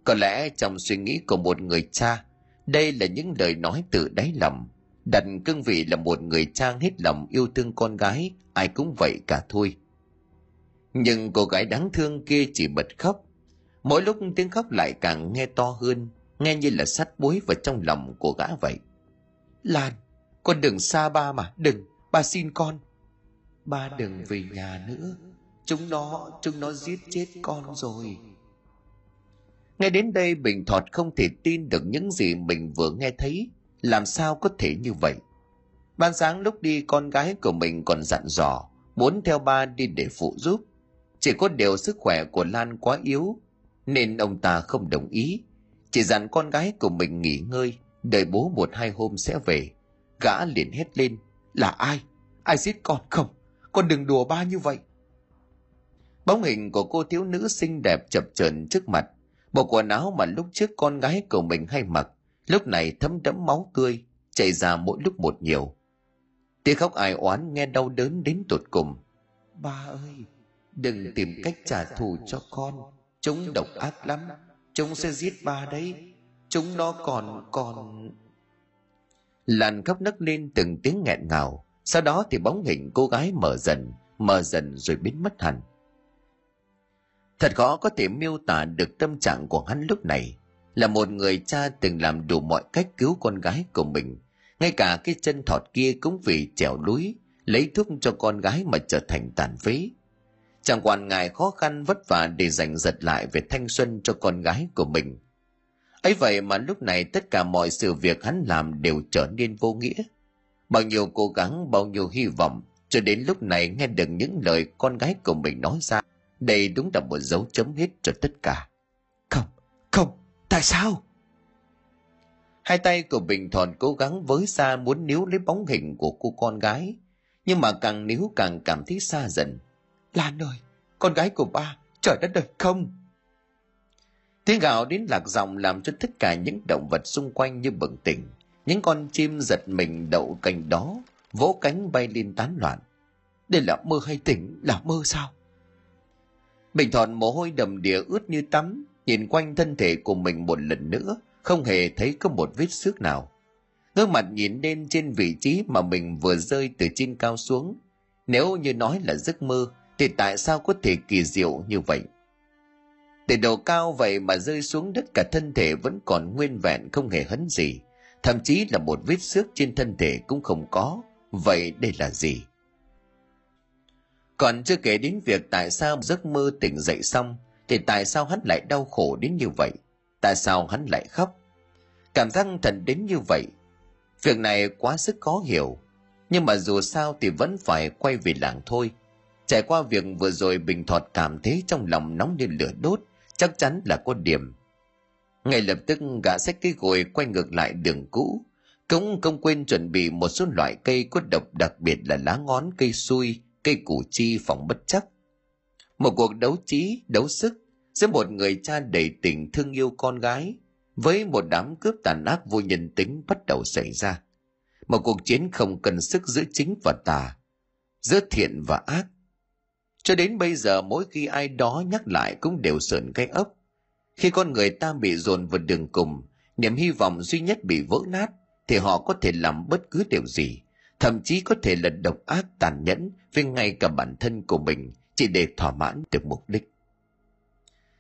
Có lẽ trong suy nghĩ của một người cha, đây là những lời nói từ đáy lòng. Đặt cương vị là một người cha hết lòng yêu thương con gái, ai cũng vậy cả thôi. Nhưng cô gái đáng thương kia chỉ bật khóc mỗi lúc tiếng khóc lại càng nghe to hơn, nghe như là sắt bối vào trong lòng của gã vậy. Lan, con đừng xa ba mà, đừng, ba xin con. Ba đừng về nhà nữa, chúng nó chúng nó giết chết con rồi. Nghe đến đây bình thọt không thể tin được những gì mình vừa nghe thấy. Làm sao có thể như vậy? Ban sáng lúc đi, con gái của mình còn dặn dò, muốn theo ba đi để phụ giúp. Chỉ có điều sức khỏe của lan quá yếu nên ông ta không đồng ý. Chỉ dặn con gái của mình nghỉ ngơi đợi bố một hai hôm sẽ về. Gã liền hét lên là ai? Ai giết con không? Con đừng đùa ba như vậy. Bóng hình của cô thiếu nữ xinh đẹp chập chờn trước mặt. Bộ quần áo mà lúc trước con gái của mình hay mặc lúc này thấm đẫm máu tươi chảy ra mỗi lúc một nhiều. Tiếng khóc ai oán nghe đau đớn đến tột cùng. Ba ơi đừng tìm cách trả thù cho con chúng độc ác lắm. Chúng sẽ giết ba đấy. Chúng nó còn còn làn khóc nấc lên từng tiếng nghẹn ngào. Sau đó thì bóng hình cô gái mở dần mở dần rồi biến mất hẳn. Thật khó có thể miêu tả được tâm trạng của hắn lúc này. Là một người cha từng làm đủ mọi cách cứu con gái của mình. Ngay cả cái chân thọt kia cũng vì trèo núi lấy thuốc cho con gái mà trở thành tàn phế chẳng quản ngại khó khăn vất vả để giành giật lại về thanh xuân cho con gái của mình. Ấy vậy mà lúc này tất cả mọi sự việc hắn làm đều trở nên vô nghĩa. Bao nhiêu cố gắng bao nhiêu hy vọng cho đến lúc này nghe được những lời con gái của mình nói ra đây đúng là một dấu chấm hết cho tất cả. Không không tại sao? Hai tay của bình thòn cố gắng với xa muốn níu lấy bóng hình của cô con gái nhưng mà càng níu càng cảm thấy xa dần lan ơi con gái của ba trời đất đời không? Tiếng gạo đến lạc giọng làm cho tất cả những động vật xung quanh như bừng tỉnh. Những con chim giật mình đậu cành đó, vỗ cánh bay lên tán loạn. Đây là mơ hay tỉnh? Là mơ sao? Bình thọn mồ hôi đầm đìa ướt như tắm, nhìn quanh thân thể của mình một lần nữa, không hề thấy có một vết xước nào. Ngước mặt nhìn lên trên vị trí mà mình vừa rơi từ trên cao xuống. Nếu như nói là giấc mơ thì tại sao có thể kỳ diệu như vậy? Từ độ cao vậy mà rơi xuống đất cả thân thể vẫn còn nguyên vẹn không hề hấn gì. Thậm chí là một vết xước trên thân thể cũng không có. Vậy đây là gì? Còn chưa kể đến việc tại sao giấc mơ tỉnh dậy xong, thì tại sao hắn lại đau khổ đến như vậy? Tại sao hắn lại khóc? Cảm giác thật đến như vậy, việc này quá sức khó hiểu. Nhưng mà dù sao thì vẫn phải quay về làng thôi trải qua việc vừa rồi bình thọt cảm thấy trong lòng nóng như lửa đốt, chắc chắn là có điểm. Ngay lập tức gã xách cái gồi quay ngược lại đường cũ, cũng không quên chuẩn bị một số loại cây có độc đặc biệt là lá ngón, cây xui, cây củ chi phòng bất chắc. Một cuộc đấu trí, đấu sức giữa một người cha đầy tình thương yêu con gái với một đám cướp tàn ác vô nhân tính bắt đầu xảy ra. Một cuộc chiến không cần sức giữa chính và tà, giữa thiện và ác cho đến bây giờ mỗi khi ai đó nhắc lại cũng đều sợn cái ốc. Khi con người ta bị dồn vào đường cùng, niềm hy vọng duy nhất bị vỡ nát, thì họ có thể làm bất cứ điều gì. Thậm chí có thể là độc ác tàn nhẫn với ngay cả bản thân của mình, chỉ để thỏa mãn được mục đích.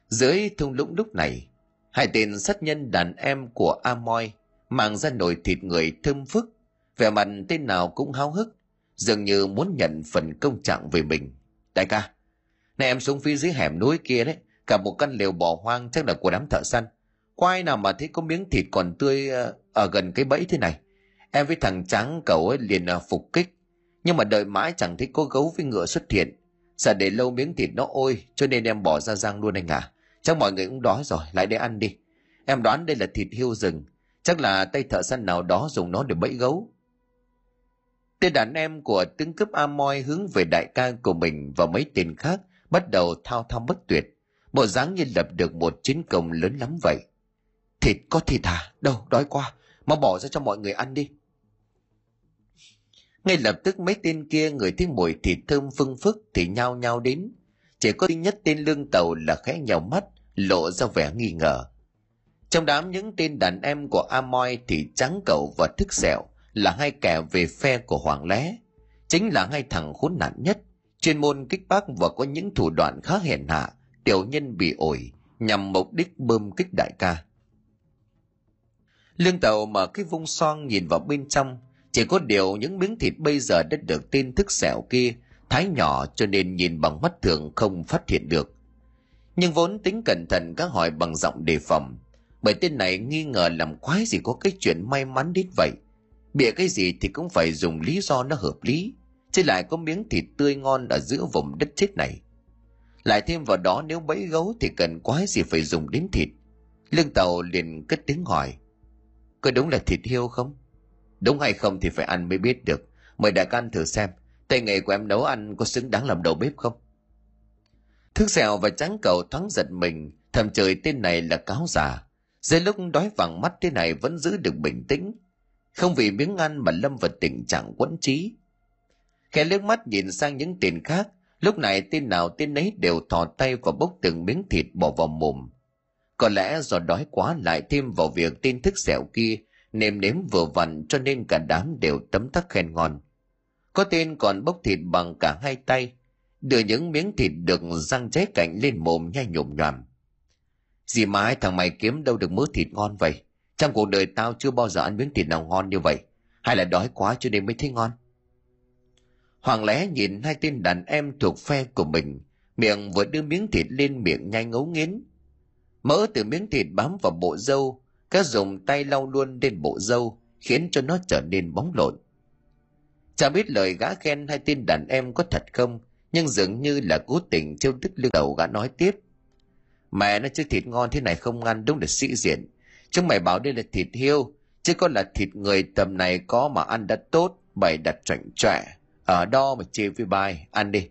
Dưới thung lũng lúc này, hai tên sát nhân đàn em của amoy mang ra nồi thịt người thơm phức, vẻ mặt tên nào cũng háo hức, dường như muốn nhận phần công trạng về mình đại ca này em xuống phía dưới hẻm núi kia đấy, cả một căn lều bỏ hoang chắc là của đám thợ săn. Có ai nào mà thấy có miếng thịt còn tươi ờ, ở gần cái bẫy thế này. Em với thằng trắng cậu ấy liền ờ, phục kích. Nhưng mà đợi mãi chẳng thấy có gấu với ngựa xuất hiện. Sợ để lâu miếng thịt nó ôi, cho nên em bỏ ra giang luôn anh à chắc mọi người cũng đói rồi, lại để ăn đi. Em đoán đây là thịt hiêu rừng. Chắc là tay thợ săn nào đó dùng nó để bẫy gấu tên đàn em của tướng cướp Amoy hướng về đại ca của mình và mấy tên khác bắt đầu thao thao bất tuyệt. Bộ dáng như lập được một chiến công lớn lắm vậy. Thịt có thịt à? Đâu, đói quá. Mau bỏ ra cho mọi người ăn đi. Ngay lập tức mấy tên kia, người thấy mùi thịt thơm phưng phức thì nhao nhao đến. Chỉ có duy nhất tên lương tàu là khẽ nhào mắt, lộ ra vẻ nghi ngờ. Trong đám những tên đàn em của amoy thì trắng cậu và thức sẹo là hai kẻ về phe của hoàng lé. Chính là hai thằng khốn nạn nhất. Chuyên môn kích bác và có những thủ đoạn khá hèn hạ, tiểu nhân bị ổi, nhằm mục đích bơm kích đại ca. Lương tàu mở cái vung son nhìn vào bên trong. Chỉ có điều những miếng thịt bây giờ đã được tin thức sẹo kia, thái nhỏ cho nên nhìn bằng mắt thường không phát hiện được. Nhưng vốn tính cẩn thận các hỏi bằng giọng đề phòng. Bởi tên này nghi ngờ làm quái gì có cái chuyện may mắn đến vậy bịa cái gì thì cũng phải dùng lý do nó hợp lý, chứ lại có miếng thịt tươi ngon ở giữa vùng đất chết này. Lại thêm vào đó nếu bẫy gấu thì cần quái gì phải dùng đến thịt. Lương tàu liền cất tiếng hỏi, có đúng là thịt hiêu không? Đúng hay không thì phải ăn mới biết được. Mời đại ca ăn thử xem, tay nghề của em nấu ăn có xứng đáng làm đầu bếp không? Thức xèo và trắng cầu thoáng giật mình, thầm trời tên này là cáo già. Dưới lúc đói vàng mắt thế này vẫn giữ được bình tĩnh không vì miếng ăn mà lâm vào tình trạng quẫn trí. Khẽ liếc mắt nhìn sang những tên khác, lúc này tên nào tên ấy đều thò tay và bốc từng miếng thịt bỏ vào mồm. Có lẽ do đói quá lại thêm vào việc tin thức xẻo kia, nêm nếm vừa vặn cho nên cả đám đều tấm tắc khen ngon. Có tên còn bốc thịt bằng cả hai tay, đưa những miếng thịt được răng cháy cạnh lên mồm nhai nhồm nhoàm gì mà thằng mày kiếm đâu được mớ thịt ngon vậy? Trong cuộc đời tao chưa bao giờ ăn miếng thịt nào ngon như vậy. Hay là đói quá cho nên mới thấy ngon. Hoàng lẽ nhìn hai tên đàn em thuộc phe của mình. Miệng vừa đưa miếng thịt lên miệng nhai ngấu nghiến mỡ từ miếng thịt bám vào bộ dâu các dùng tay lau luôn lên bộ dâu khiến cho nó trở nên bóng lộn. Chả biết lời gã khen hai tên đàn em có thật không, nhưng dường như là cố tình trêu tức lương đầu gã nói tiếp. Mẹ nó chứ thịt ngon thế này không ăn đúng là sĩ diện chúng mày bảo đây là thịt hiêu chứ có là thịt người tầm này có mà ăn đã tốt, bày đặt chuẩn chọe ở đó mà chê với bài, ăn đi.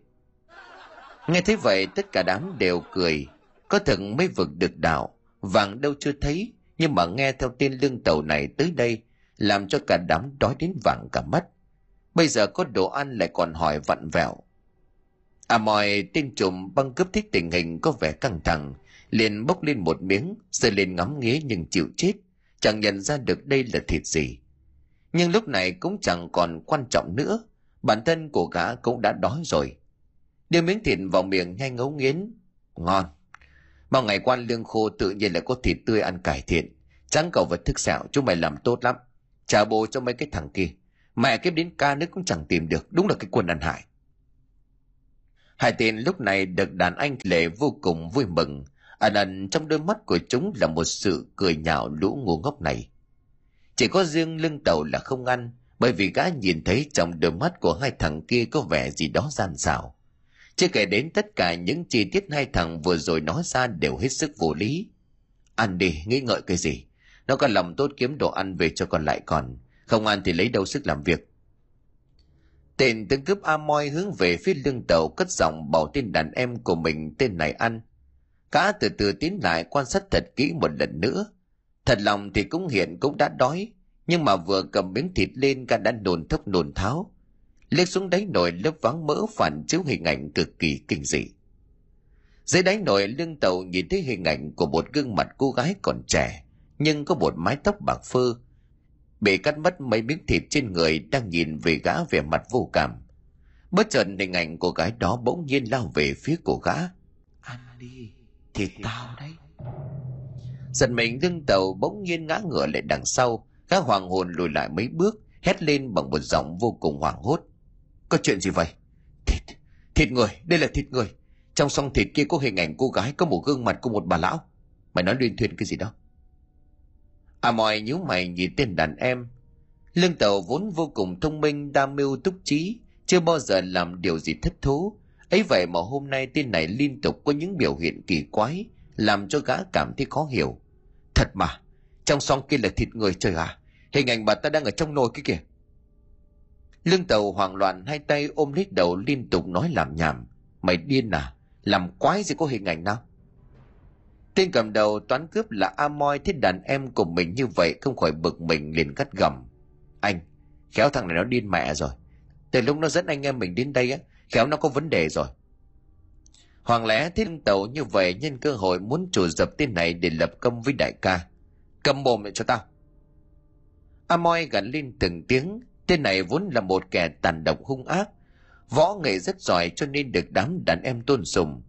Nghe thấy vậy, tất cả đám đều cười. Có thật mới vực được đạo vàng đâu chưa thấy, nhưng mà nghe theo tên lương tàu này tới đây, làm cho cả đám đói đến vàng cả mắt. Bây giờ có đồ ăn lại còn hỏi vặn vẹo. À mọi tên trùm băng cướp thích tình hình có vẻ căng thẳng liền bốc lên một miếng rồi lên ngắm nghía nhưng chịu chết. Chẳng nhận ra được đây là thịt gì. Nhưng lúc này cũng chẳng còn quan trọng nữa. Bản thân của gã cũng đã đói rồi. Đưa miếng thịt vào miệng nhanh ngấu nghiến. Ngon. Bao ngày quan lương khô tự nhiên là có thịt tươi ăn cải thiện. Trắng cầu vật thức xạo chúng mày làm tốt lắm. Trả bồ cho mấy cái thằng kia. Mẹ kiếp đến ca nước cũng chẳng tìm được. Đúng là cái quân ăn hại. Hai tên lúc này được đàn anh lệ vô cùng vui mừng, ẩn ẩn trong đôi mắt của chúng là một sự cười nhạo lũ ngu ngốc này. Chỉ có riêng lưng tàu là không ăn, bởi vì gã nhìn thấy trong đôi mắt của hai thằng kia có vẻ gì đó gian xảo. Chưa kể đến tất cả những chi tiết hai thằng vừa rồi nói ra đều hết sức vô lý. Ăn đi, nghĩ ngợi cái gì? Nó có lòng tốt kiếm đồ ăn về cho còn lại còn. Không ăn thì lấy đâu sức làm việc. Tên tướng cướp Amoy hướng về phía lưng tàu cất giọng bảo tên đàn em của mình tên này ăn. Cá từ từ tiến lại quan sát thật kỹ một lần nữa. Thật lòng thì cũng hiện cũng đã đói, nhưng mà vừa cầm miếng thịt lên cá đã nồn thốc nồn tháo. Liếc xuống đáy nồi lớp vắng mỡ phản chiếu hình ảnh cực kỳ kinh dị. Dưới đáy nồi lưng tàu nhìn thấy hình ảnh của một gương mặt cô gái còn trẻ, nhưng có một mái tóc bạc phơ. Bị cắt mất mấy miếng thịt trên người đang nhìn về gã vẻ mặt vô cảm. Bất chợt hình ảnh của gái đó bỗng nhiên lao về phía của gã. Ăn thì thịt tao đấy. Giật mình lưng tàu bỗng nhiên ngã ngửa lại đằng sau, gã hoàng hồn lùi lại mấy bước, hét lên bằng một giọng vô cùng hoảng hốt. Có chuyện gì vậy? Thịt, thịt người, đây là thịt người. Trong song thịt kia có hình ảnh cô gái có một gương mặt của một bà lão. Mày nói liên thuyền cái gì đó? À mọi nhíu mày nhìn tên đàn em. Lương tàu vốn vô cùng thông minh, đa mưu túc trí, chưa bao giờ làm điều gì thất thú ấy vậy mà hôm nay tên này liên tục có những biểu hiện kỳ quái, làm cho gã cảm thấy khó hiểu. Thật mà, trong song kia là thịt người trời à, hình ảnh bà ta đang ở trong nồi kia kìa. Lương tàu hoảng loạn hai tay ôm lấy đầu liên tục nói làm nhảm. Mày điên à? Làm quái gì có hình ảnh nào? Tên cầm đầu toán cướp là Amoy thấy đàn em của mình như vậy không khỏi bực mình liền cắt gầm. Anh, khéo thằng này nó điên mẹ rồi. Từ lúc nó dẫn anh em mình đến đây á, khéo nó có vấn đề rồi. Hoàng lẽ thiết tàu như vậy nhân cơ hội muốn chủ dập tên này để lập công với đại ca. Cầm mồm lại cho tao. Amoy gắn lên từng tiếng, tên này vốn là một kẻ tàn độc hung ác. Võ nghệ rất giỏi cho nên được đám đàn em tôn sùng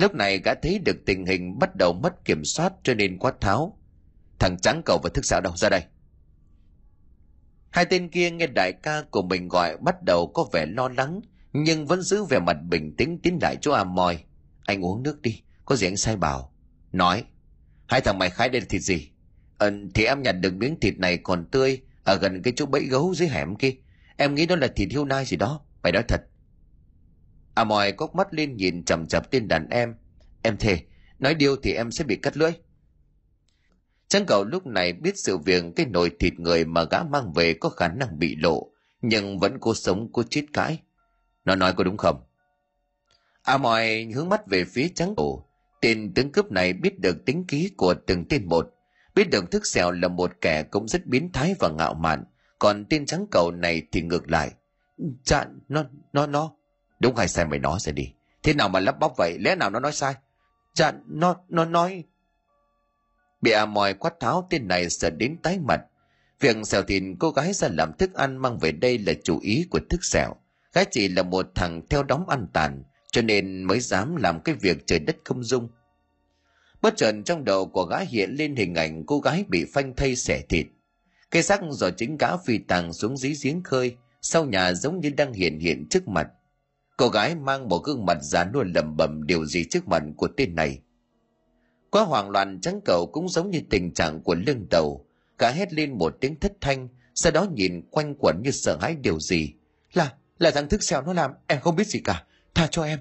Lúc này gã thấy được tình hình bắt đầu mất kiểm soát cho nên quát tháo. Thằng trắng cầu và thức xạo đâu ra đây. Hai tên kia nghe đại ca của mình gọi bắt đầu có vẻ lo lắng, nhưng vẫn giữ vẻ mặt bình tĩnh tiến lại chỗ a moi Anh uống nước đi, có gì anh sai bảo. Nói, hai thằng mày khai đây là thịt gì? Ờ, thì em nhặt được miếng thịt này còn tươi ở gần cái chỗ bẫy gấu dưới hẻm kia. Em nghĩ đó là thịt hiêu nai gì đó. Mày nói thật. a moi cốc mắt lên nhìn chầm chập tên đàn em. Em thề, nói điêu thì em sẽ bị cắt lưỡi. Trắng cậu lúc này biết sự việc cái nồi thịt người mà gã mang về có khả năng bị lộ, nhưng vẫn cố sống cố chết cãi. Nó nói có đúng không? À mòi hướng mắt về phía trắng cổ. Tên tướng cướp này biết được tính ký của từng tên một, biết được thức xèo là một kẻ cũng rất biến thái và ngạo mạn, còn tên trắng cầu này thì ngược lại. Dạ, nó, nó, nó. Đúng hay sai mày nói ra đi. Thế nào mà lắp bắp vậy? Lẽ nào nó nói sai? Dạ, nó, nó nói... Bị à mòi quát tháo tên này sợ đến tái mặt. Việc xèo thịt cô gái ra làm thức ăn mang về đây là chủ ý của thức xèo. Gái chỉ là một thằng theo đóng ăn tàn, cho nên mới dám làm cái việc trời đất không dung. Bất chợt trong đầu của gã hiện lên hình ảnh cô gái bị phanh thây xẻ thịt. Cây xác do chính gã phi tàng xuống dí giếng khơi, sau nhà giống như đang hiện hiện trước mặt. Cô gái mang một gương mặt già nua lẩm bẩm điều gì trước mặt của tên này. Quá hoảng loạn trắng cầu cũng giống như tình trạng của lưng tàu. Cả hét lên một tiếng thất thanh, sau đó nhìn quanh quẩn như sợ hãi điều gì. Là, là thằng thức xèo nó làm, em không biết gì cả. Tha cho em.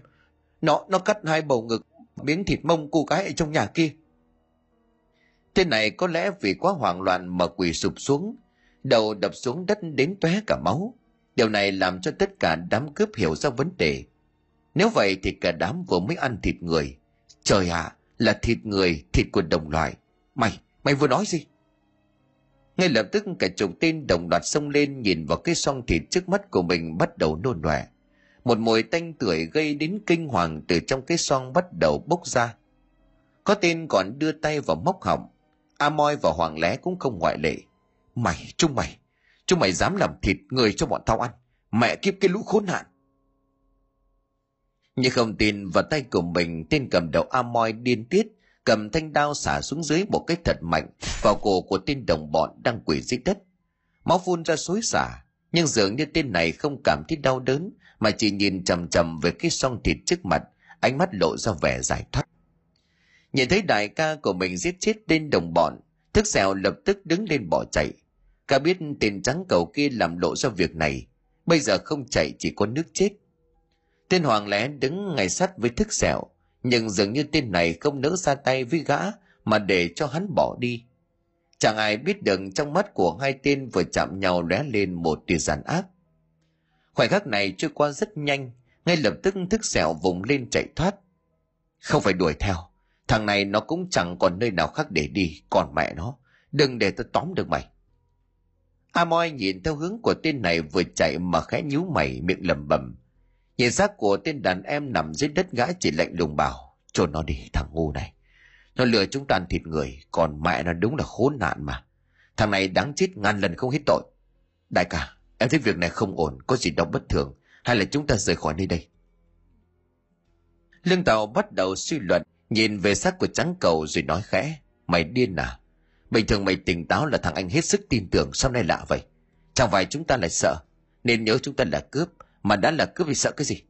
Nó, nó cắt hai bầu ngực, miếng thịt mông cô gái ở trong nhà kia. Tên này có lẽ vì quá hoảng loạn mà quỳ sụp xuống, đầu đập xuống đất đến tóe cả máu. Điều này làm cho tất cả đám cướp hiểu ra vấn đề. Nếu vậy thì cả đám vừa mới ăn thịt người. Trời ạ, à, là thịt người, thịt của đồng loại. Mày, mày vừa nói gì? Ngay lập tức cả chục tên đồng loạt xông lên nhìn vào cái xoong thịt trước mắt của mình bắt đầu nôn nòe. Một mùi tanh tưởi gây đến kinh hoàng từ trong cái xoong bắt đầu bốc ra. Có tên còn đưa tay vào móc họng. A Moi và Hoàng Lé cũng không ngoại lệ. Mày, chúng mày, Chúng mày dám làm thịt người cho bọn tao ăn. Mẹ kiếp cái lũ khốn nạn. Nhưng không tin vào tay của mình tên cầm đầu a moi điên tiết cầm thanh đao xả xuống dưới một cái thật mạnh vào cổ của tên đồng bọn đang quỳ dưới đất. Máu phun ra xối xả, nhưng dường như tên này không cảm thấy đau đớn mà chỉ nhìn chằm chằm về cái song thịt trước mặt ánh mắt lộ ra vẻ giải thoát. Nhìn thấy đại ca của mình giết chết tên đồng bọn thức sẹo lập tức đứng lên bỏ chạy. Ca biết tên trắng cầu kia làm lộ ra việc này bây giờ không chạy chỉ có nước chết. Tên hoàng lẽ đứng ngay sát với thức sẹo nhưng dường như tên này không nỡ ra tay với gã, mà để cho hắn bỏ đi. Chẳng ai biết được trong mắt của hai tên vừa chạm nhau lóe lên một tia giàn ác. Khoảnh khắc này trôi qua rất nhanh, ngay lập tức thức sẹo vùng lên chạy thoát. Không phải đuổi theo, thằng này nó cũng chẳng còn nơi nào khác để đi, còn mẹ nó, đừng để tôi tóm được mày. A moi nhìn theo hướng của tên này vừa chạy mà khẽ nhíu mày, miệng lẩm bẩm nhìn xác của tên đàn em nằm dưới đất gã chỉ lạnh lùng bảo trôn nó đi, thằng ngu này. Nó lừa chúng ta ăn thịt người, còn mẹ nó đúng là khốn nạn mà. Thằng này đáng chết ngàn lần không hết tội. Đại ca, em thấy việc này không ổn, có gì đó bất thường, hay là chúng ta rời khỏi nơi đây? Lương tàu bắt đầu suy luận, nhìn về xác của trắng cầu rồi nói khẽ, mày điên à? Bình thường mày tỉnh táo là thằng anh hết sức tin tưởng, sao nay lạ vậy? Chẳng phải chúng ta lại sợ, nên nhớ chúng ta là cướp mà đã là cướp thì sợ cái gì?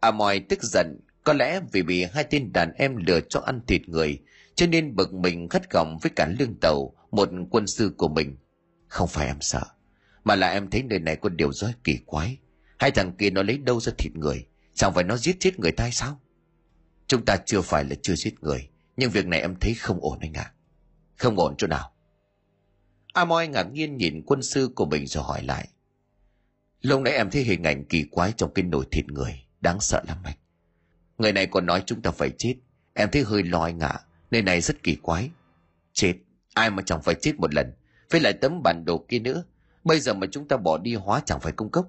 À mòi tức giận, có lẽ vì bị hai tên đàn em lừa cho ăn thịt người, cho nên bực mình khất gọng với cả lương tàu, một quân sư của mình. Không phải em sợ, mà là em thấy nơi này có điều rất kỳ quái. Hai thằng kia nó lấy đâu ra thịt người? Chẳng phải nó giết chết người ta hay sao? Chúng ta chưa phải là chưa giết người, nhưng việc này em thấy không ổn anh ạ. À. không ổn chỗ nào? À, A moi ngạc nhiên nhìn quân sư của mình rồi hỏi lại lúc nãy em thấy hình ảnh kỳ quái trong cái nồi thịt người đáng sợ lắm anh. Người này còn nói chúng ta phải chết. Em thấy hơi lo ngạ, nơi này rất kỳ quái. Chết ai mà chẳng phải chết một lần. Với lại tấm bản đồ kia nữa bây giờ mà chúng ta bỏ đi hóa chẳng phải cung cấp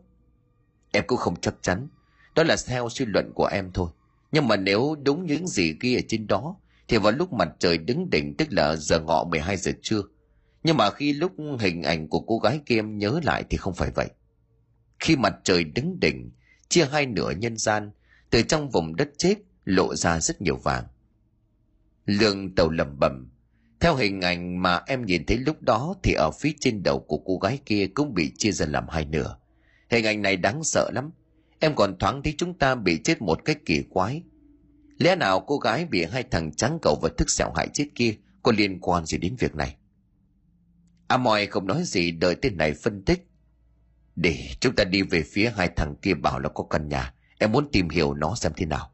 em cũng không chắc chắn đó là theo suy luận của em thôi. Nhưng mà nếu đúng những gì ghi ở trên đó thì vào lúc mặt trời đứng đỉnh tức là giờ ngọ 12 giờ trưa. Nhưng mà khi lúc hình ảnh của cô gái kia em nhớ lại thì không phải vậy khi mặt trời đứng đỉnh, chia hai nửa nhân gian, từ trong vùng đất chết lộ ra rất nhiều vàng. Lương tàu lẩm bẩm, theo hình ảnh mà em nhìn thấy lúc đó thì ở phía trên đầu của cô gái kia cũng bị chia ra làm hai nửa. Hình ảnh này đáng sợ lắm. Em còn thoáng thấy chúng ta bị chết một cách kỳ quái. Lẽ nào cô gái bị hai thằng trắng cầu và thức sẹo hại chết kia có liên quan gì đến việc này? A moi không nói gì, đợi tên này phân tích để chúng ta đi về phía hai thằng kia bảo là có căn nhà. Em muốn tìm hiểu nó xem thế nào.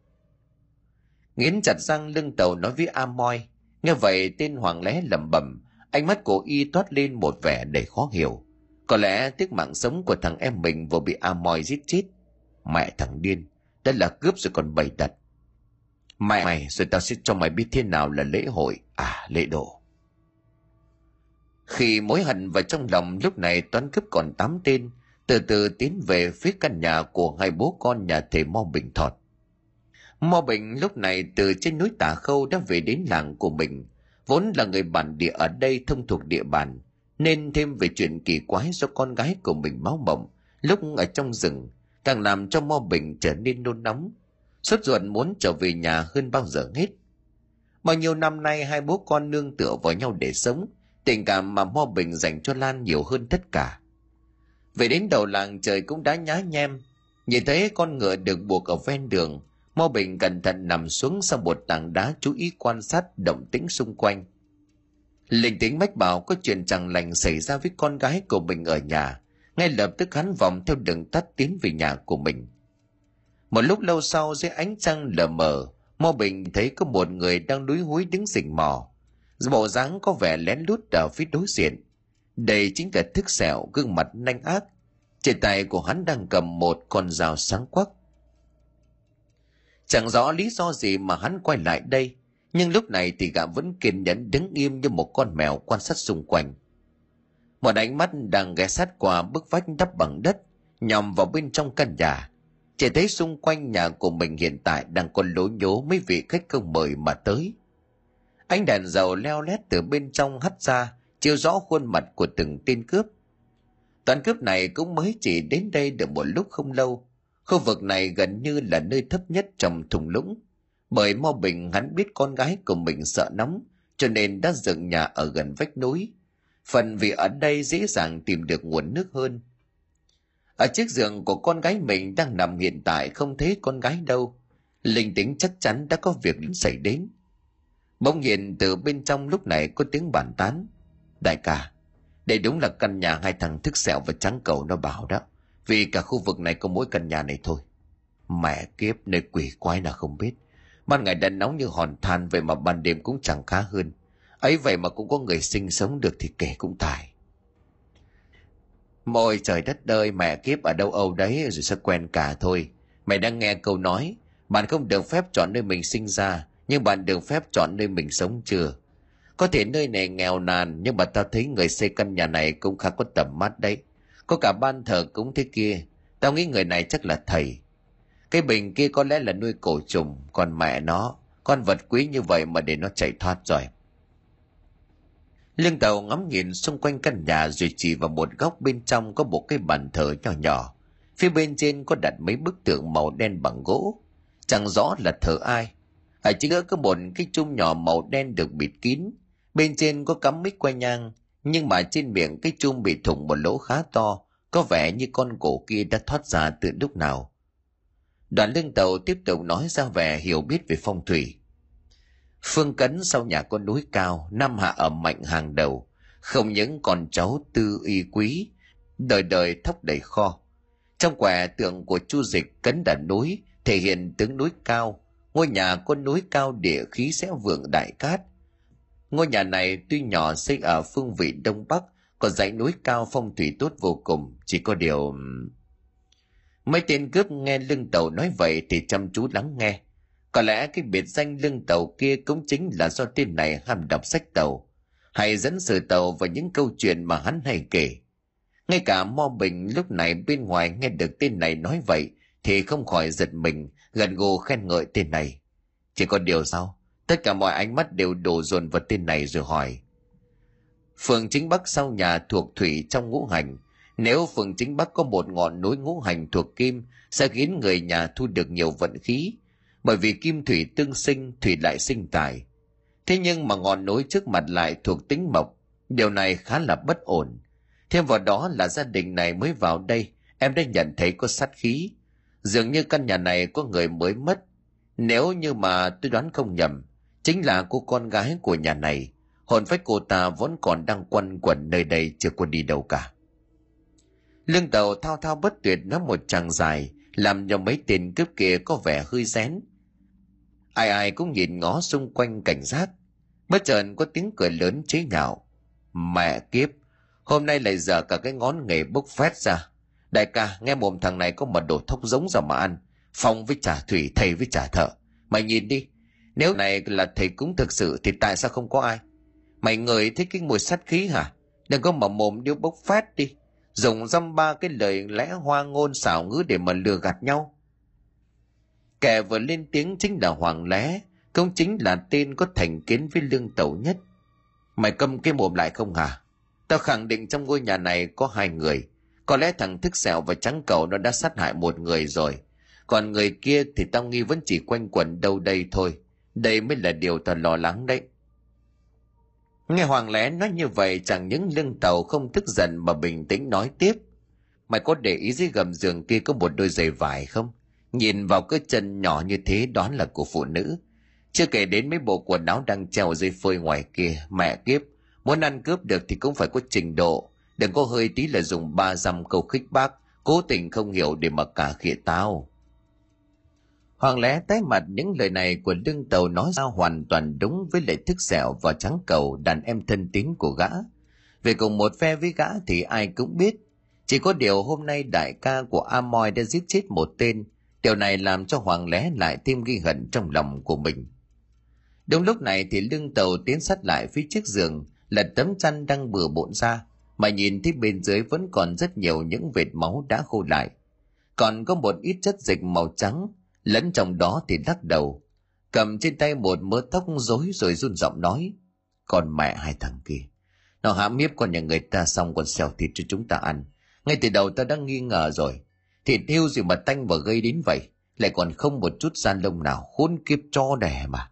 Nghiến chặt răng lưng tàu nói với Amoy. nghe vậy, tên hoàng lé lẩm bẩm. Ánh mắt của y toát lên một vẻ đầy khó hiểu. Có lẽ tiếc mạng sống của thằng em mình vừa bị Amoy giết chết. Mẹ thằng điên, đã là cướp rồi còn bày đặt. Mẹ, mày, rồi tao sẽ cho mày biết thế nào là lễ hội. À lễ độ. Khi mối hận vào trong lòng, lúc này toán cướp còn tám tên từ từ tiến về phía căn nhà của hai bố con nhà thầy Mo Bình Thọt. Mo Bình lúc này từ trên núi Tả Khâu đã về đến làng của mình, vốn là người bản địa ở đây thông thuộc địa bàn, nên thêm về chuyện kỳ quái do con gái của mình máu mộng lúc ở trong rừng càng làm cho Mo Bình trở nên nôn nóng, sốt ruột muốn trở về nhà hơn bao giờ hết. Bao nhiêu năm nay hai bố con nương tựa vào nhau để sống, tình cảm mà Mo Bình dành cho Lan nhiều hơn tất cả. Về đến đầu làng trời cũng đã nhá nhem, nhìn thấy con ngựa được buộc ở ven đường, Mo Bình cẩn thận nằm xuống sau một tảng đá chú ý quan sát động tĩnh xung quanh. Linh tính mách bảo có chuyện chẳng lành xảy ra với con gái của mình ở nhà, ngay lập tức hắn vòng theo đường tắt tiến về nhà của mình. Một lúc lâu sau dưới ánh trăng lờ mờ, Mo Bình thấy có một người đang đuối húi đứng rình mò. Bộ dáng có vẻ lén lút ở phía đối diện. Đây chính là thức sẹo gương mặt nanh ác. Trên tay của hắn đang cầm một con dao sáng quắc. Chẳng rõ lý do gì mà hắn quay lại đây, nhưng lúc này thì gã vẫn kiên nhẫn đứng im như một con mèo quan sát xung quanh. Một ánh mắt đang ghé sát qua bức vách đắp bằng đất, nhòm vào bên trong căn nhà. Chỉ thấy xung quanh nhà của mình hiện tại đang còn lố nhố mấy vị khách không mời mà tới. Ánh đèn dầu leo lét từ bên trong hắt ra, chiếu rõ khuôn mặt của từng tên cướp. Toán cướp này cũng mới chỉ đến đây được một lúc không lâu. Khu vực này gần như là nơi thấp nhất trong thùng lũng. Bởi Mo Bình hắn biết con gái của mình sợ nóng, cho nên đã dựng nhà ở gần vách núi. Phần vì ở đây dễ dàng tìm được nguồn nước hơn. Ở chiếc giường của con gái mình đang nằm hiện tại không thấy con gái đâu. Linh tính chắc chắn đã có việc xảy đến. Bỗng nhiên từ bên trong lúc này có tiếng bàn tán. Đại ca, đây đúng là căn nhà hai thằng thức sẹo và trắng cầu nó bảo đó. Vì cả khu vực này có mỗi căn nhà này thôi. Mẹ kiếp nơi quỷ quái nào không biết. Ban ngày đã nóng như hòn than vậy mà ban đêm cũng chẳng khá hơn. ấy vậy mà cũng có người sinh sống được thì kể cũng tài. Môi trời đất ơi mẹ kiếp ở đâu âu đấy rồi sẽ quen cả thôi. Mày đang nghe câu nói, bạn không được phép chọn nơi mình sinh ra, nhưng bạn được phép chọn nơi mình sống chưa. Có thể nơi này nghèo nàn, nhưng mà tao thấy người xây căn nhà này cũng khá có tầm mắt đấy. Có cả ban thờ cũng thế kia, tao nghĩ người này chắc là thầy. Cái bình kia có lẽ là nuôi cổ trùng, còn mẹ nó, con vật quý như vậy mà để nó chạy thoát rồi. Lương tàu ngắm nhìn xung quanh căn nhà rồi chỉ vào một góc bên trong có một cái bàn thờ nhỏ nhỏ. Phía bên trên có đặt mấy bức tượng màu đen bằng gỗ. Chẳng rõ là thờ ai. Ở chính giữa có một cái chung nhỏ màu đen được bịt kín. Bên trên có cắm mic quay nhang. Nhưng mà trên miệng cái chung bị thủng một lỗ khá to. Có vẻ như con cổ kia đã thoát ra từ lúc nào. Đoàn lưng tàu tiếp tục nói ra vẻ hiểu biết về phong thủy. Phương Cấn sau nhà con núi cao, năm Hạ ở mạnh hàng đầu, không những con cháu tư y quý, đời đời thóc đầy kho. Trong quẻ tượng của chu dịch cấn đà núi thể hiện tướng núi cao, ngôi nhà con núi cao địa khí sẽ vượng đại cát. Ngôi nhà này tuy nhỏ xây ở phương vị đông bắc, có dãy núi cao phong thủy tốt vô cùng, chỉ có điều... Mấy tên cướp nghe lưng tàu nói vậy thì chăm chú lắng nghe. Có lẽ cái biệt danh lưng tàu kia cũng chính là do tên này ham đọc sách tàu, hay dẫn sự tàu và những câu chuyện mà hắn hay kể. Ngay cả Mo Bình lúc này bên ngoài nghe được tên này nói vậy thì không khỏi giật mình, gần gù khen ngợi tên này. Chỉ có điều sao? Tất cả mọi ánh mắt đều đổ dồn vào tên này rồi hỏi. Phường chính Bắc sau nhà thuộc thủy trong ngũ hành. Nếu phường chính Bắc có một ngọn núi ngũ hành thuộc kim sẽ khiến người nhà thu được nhiều vận khí, bởi vì kim thủy tương sinh thủy lại sinh tài. Thế nhưng mà ngọn núi trước mặt lại thuộc tính mộc. Điều này khá là bất ổn. Thêm vào đó là gia đình này mới vào đây em đã nhận thấy có sát khí. Dường như căn nhà này có người mới mất. Nếu như mà tôi đoán không nhầm chính là cô con gái của nhà này, hồn phách cô ta vẫn còn đang quanh quẩn nơi đây chưa quên đi đâu cả. Lương tàu thao thao bất tuyệt nói một chàng dài, làm cho mấy tên cướp kia có vẻ hơi rén. Ai ai cũng nhìn ngó xung quanh cảnh giác bất chợt có tiếng cười lớn chế nhạo. Mẹ kiếp, hôm nay lại giờ cả cái ngón nghề bốc phét ra. Đại ca, nghe mồm thằng này có mật đồ thốc giống ra mà ăn. Phong với trả thủy, thầy với trả thợ. Mày nhìn đi nếu này là thầy cúng thực sự thì tại sao không có ai mày người thích cái mùi sát khí hả đừng có mở mồm điêu bốc phát đi dùng dăm ba cái lời lẽ hoa ngôn xảo ngữ để mà lừa gạt nhau Kẻ vừa lên tiếng chính là Hoàng Lé, cũng chính là tên có thành kiến với lương tẩu nhất. Mày câm cái mồm lại không hả? Tao khẳng định trong ngôi nhà này có hai người. Có lẽ thằng thức sẹo và trắng cầu nó đã sát hại một người rồi. Còn người kia thì tao nghi vẫn chỉ quanh quẩn đâu đây thôi. Đây mới là điều ta lo lắng đấy. Nghe Hoàng lẽ nói như vậy chẳng những lưng tàu không tức giận mà bình tĩnh nói tiếp. Mày có để ý dưới gầm giường kia có một đôi giày vải không? Nhìn vào cái chân nhỏ như thế đoán là của phụ nữ. Chưa kể đến mấy bộ quần áo đang treo dưới phơi ngoài kia, mẹ kiếp. Muốn ăn cướp được thì cũng phải có trình độ. Đừng có hơi tí là dùng ba dăm câu khích bác, cố tình không hiểu để mà cả khịa tao. Hoàng lẽ tái mặt những lời này của lương tàu nói ra hoàn toàn đúng với lệ thức sẹo và trắng cầu đàn em thân tín của gã. Về cùng một phe với gã thì ai cũng biết. Chỉ có điều hôm nay đại ca của Amoy đã giết chết một tên, Điều này làm cho Hoàng lẽ lại thêm ghi hận trong lòng của mình. Đúng lúc này thì lưng tàu tiến sát lại phía chiếc giường, lật tấm chăn đang bừa bộn ra, mà nhìn thấy bên dưới vẫn còn rất nhiều những vệt máu đã khô lại. Còn có một ít chất dịch màu trắng, lẫn trong đó thì lắc đầu, cầm trên tay một mớ tóc rối rồi run giọng nói, còn mẹ hai thằng kia. Nó hãm hiếp con nhà người ta xong còn xèo thịt cho chúng ta ăn. Ngay từ đầu ta đã nghi ngờ rồi, Thịt hưu gì mà tanh và gây đến vậy, lại còn không một chút gian lông nào khốn kiếp cho đẻ mà.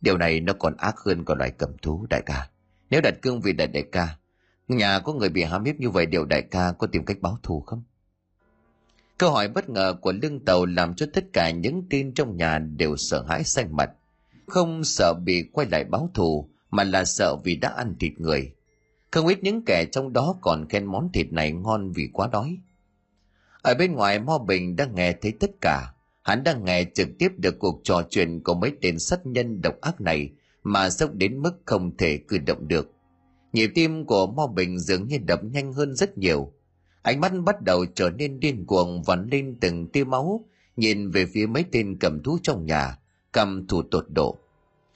Điều này nó còn ác hơn cả loài cầm thú đại ca. Nếu đặt cương vị đại đại ca, nhà có người bị hãm hiếp như vậy điều đại ca có tìm cách báo thù không? Câu hỏi bất ngờ của lưng tàu làm cho tất cả những tin trong nhà đều sợ hãi xanh mặt. Không sợ bị quay lại báo thù, mà là sợ vì đã ăn thịt người. Không ít những kẻ trong đó còn khen món thịt này ngon vì quá đói. Ở bên ngoài Mo Bình đang nghe thấy tất cả. Hắn đang nghe trực tiếp được cuộc trò chuyện của mấy tên sát nhân độc ác này mà sốc đến mức không thể cử động được. Nhịp tim của Mo Bình dường như đập nhanh hơn rất nhiều. Ánh mắt bắt đầu trở nên điên cuồng vắn lên từng tia máu, nhìn về phía mấy tên cầm thú trong nhà, cầm thủ tột độ.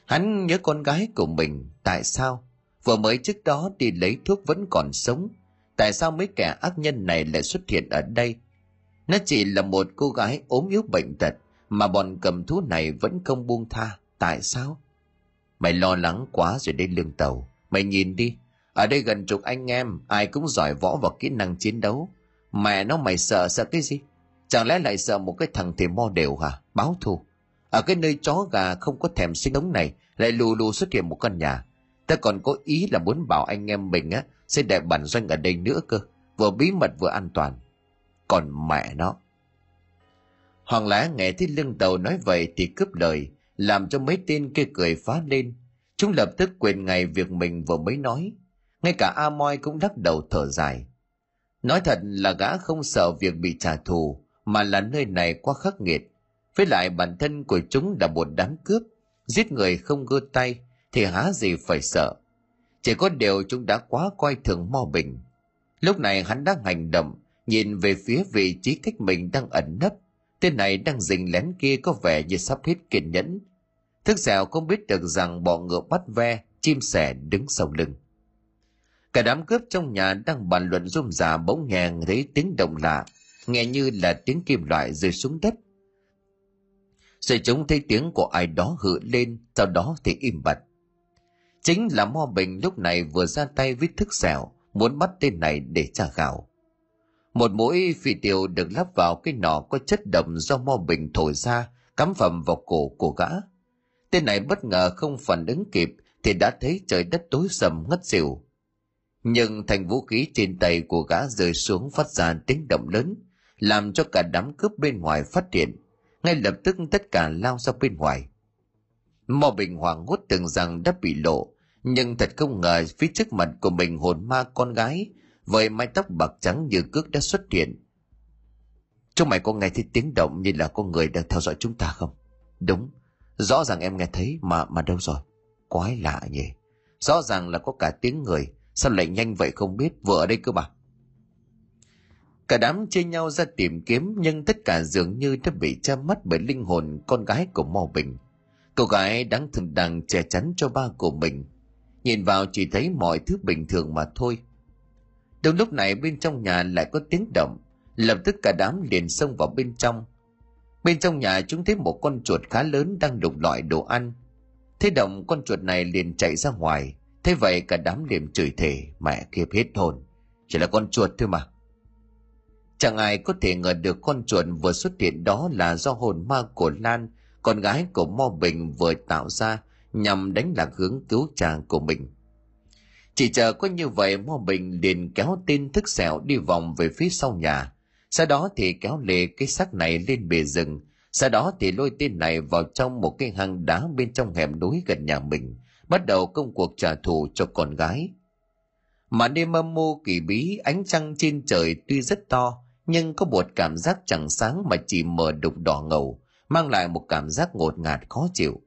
Hắn nhớ con gái của mình, tại sao? Vừa mới trước đó đi lấy thuốc vẫn còn sống. Tại sao mấy kẻ ác nhân này lại xuất hiện ở đây? Nó chỉ là một cô gái ốm yếu bệnh tật, mà bọn cầm thú này vẫn không buông tha. Tại sao? Mày lo lắng quá rồi đến lương tàu. Mày nhìn đi, ở đây gần chục anh em, ai cũng giỏi võ và kỹ năng chiến đấu. Mẹ nó mày sợ sợ cái gì? Chẳng lẽ lại sợ một cái thằng thì mo đều hả? Báo thù. Ở cái nơi chó gà không có thèm sinh ống này, lại lù lù xuất hiện một căn nhà. Ta còn có ý là muốn bảo anh em mình á, sẽ đẹp bản doanh ở đây nữa cơ. Vừa bí mật vừa an toàn. Còn mẹ nó. Hoàng lá nghe thấy lưng đầu nói vậy thì cướp lời, làm cho mấy tên kia cười phá lên. Chúng lập tức quên ngay việc mình vừa mới nói. Ngay cả A Moi cũng lắc đầu thở dài. Nói thật là gã không sợ việc bị trả thù, mà là nơi này quá khắc nghiệt. Với lại bản thân của chúng là một đám cướp, giết người không gơ tay, thì há gì phải sợ. Chỉ có điều chúng đã quá coi thường Mo Bình. Lúc này hắn đang hành động, nhìn về phía vị trí cách mình đang ẩn nấp. Tên này đang rình lén kia có vẻ như sắp hết kiên nhẫn. Thức dẻo không biết được rằng bọn ngựa bắt ve, chim sẻ đứng sau lưng. Cả đám cướp trong nhà đang bàn luận rôm rà bỗng nghe thấy tiếng động lạ, nghe như là tiếng kim loại rơi xuống đất. Rồi chúng thấy tiếng của ai đó hự lên, sau đó thì im bặt. Chính là Mo Bình lúc này vừa ra tay với thức xẻo, muốn bắt tên này để trả gạo. Một mũi phi tiêu được lắp vào cái nỏ có chất độc do Mo Bình thổi ra, cắm phẩm vào cổ của gã. Tên này bất ngờ không phản ứng kịp thì đã thấy trời đất tối sầm ngất xỉu. Nhưng thành vũ khí trên tay của gã rơi xuống phát ra tiếng động lớn, làm cho cả đám cướp bên ngoài phát hiện. Ngay lập tức tất cả lao ra bên ngoài. Mò Bình hoàng hốt tưởng rằng đã bị lộ, nhưng thật không ngờ phía trước mặt của mình hồn ma con gái với mái tóc bạc trắng như cước đã xuất hiện. Chúng mày có nghe thấy tiếng động như là có người đang theo dõi chúng ta không? Đúng, rõ ràng em nghe thấy mà mà đâu rồi? Quái lạ nhỉ. Rõ ràng là có cả tiếng người, sao lại nhanh vậy không biết, vừa ở đây cơ mà. Cả đám chia nhau ra tìm kiếm nhưng tất cả dường như đã bị che mất bởi linh hồn con gái của Mò Bình. Cô gái đáng thường đang che chắn cho ba của mình. Nhìn vào chỉ thấy mọi thứ bình thường mà thôi. Đúng lúc này bên trong nhà lại có tiếng động. Lập tức cả đám liền xông vào bên trong. Bên trong nhà chúng thấy một con chuột khá lớn đang đục loại đồ ăn. Thế động con chuột này liền chạy ra ngoài. Thế vậy cả đám liền chửi thề mẹ kiếp hết hồn. Chỉ là con chuột thôi mà. Chẳng ai có thể ngờ được con chuột vừa xuất hiện đó là do hồn ma của Lan, con gái của Mo Bình vừa tạo ra nhằm đánh lạc hướng cứu chàng của mình. Chỉ chờ có như vậy Mo Bình liền kéo tên thức sẹo đi vòng về phía sau nhà. Sau đó thì kéo lê cái xác này lên bề rừng. Sau đó thì lôi tên này vào trong một cái hang đá bên trong hẻm núi gần nhà mình. Bắt đầu công cuộc trả thù cho con gái. Mà đêm âm mưu kỳ bí ánh trăng trên trời tuy rất to nhưng có một cảm giác chẳng sáng mà chỉ mờ đục đỏ ngầu, mang lại một cảm giác ngột ngạt khó chịu.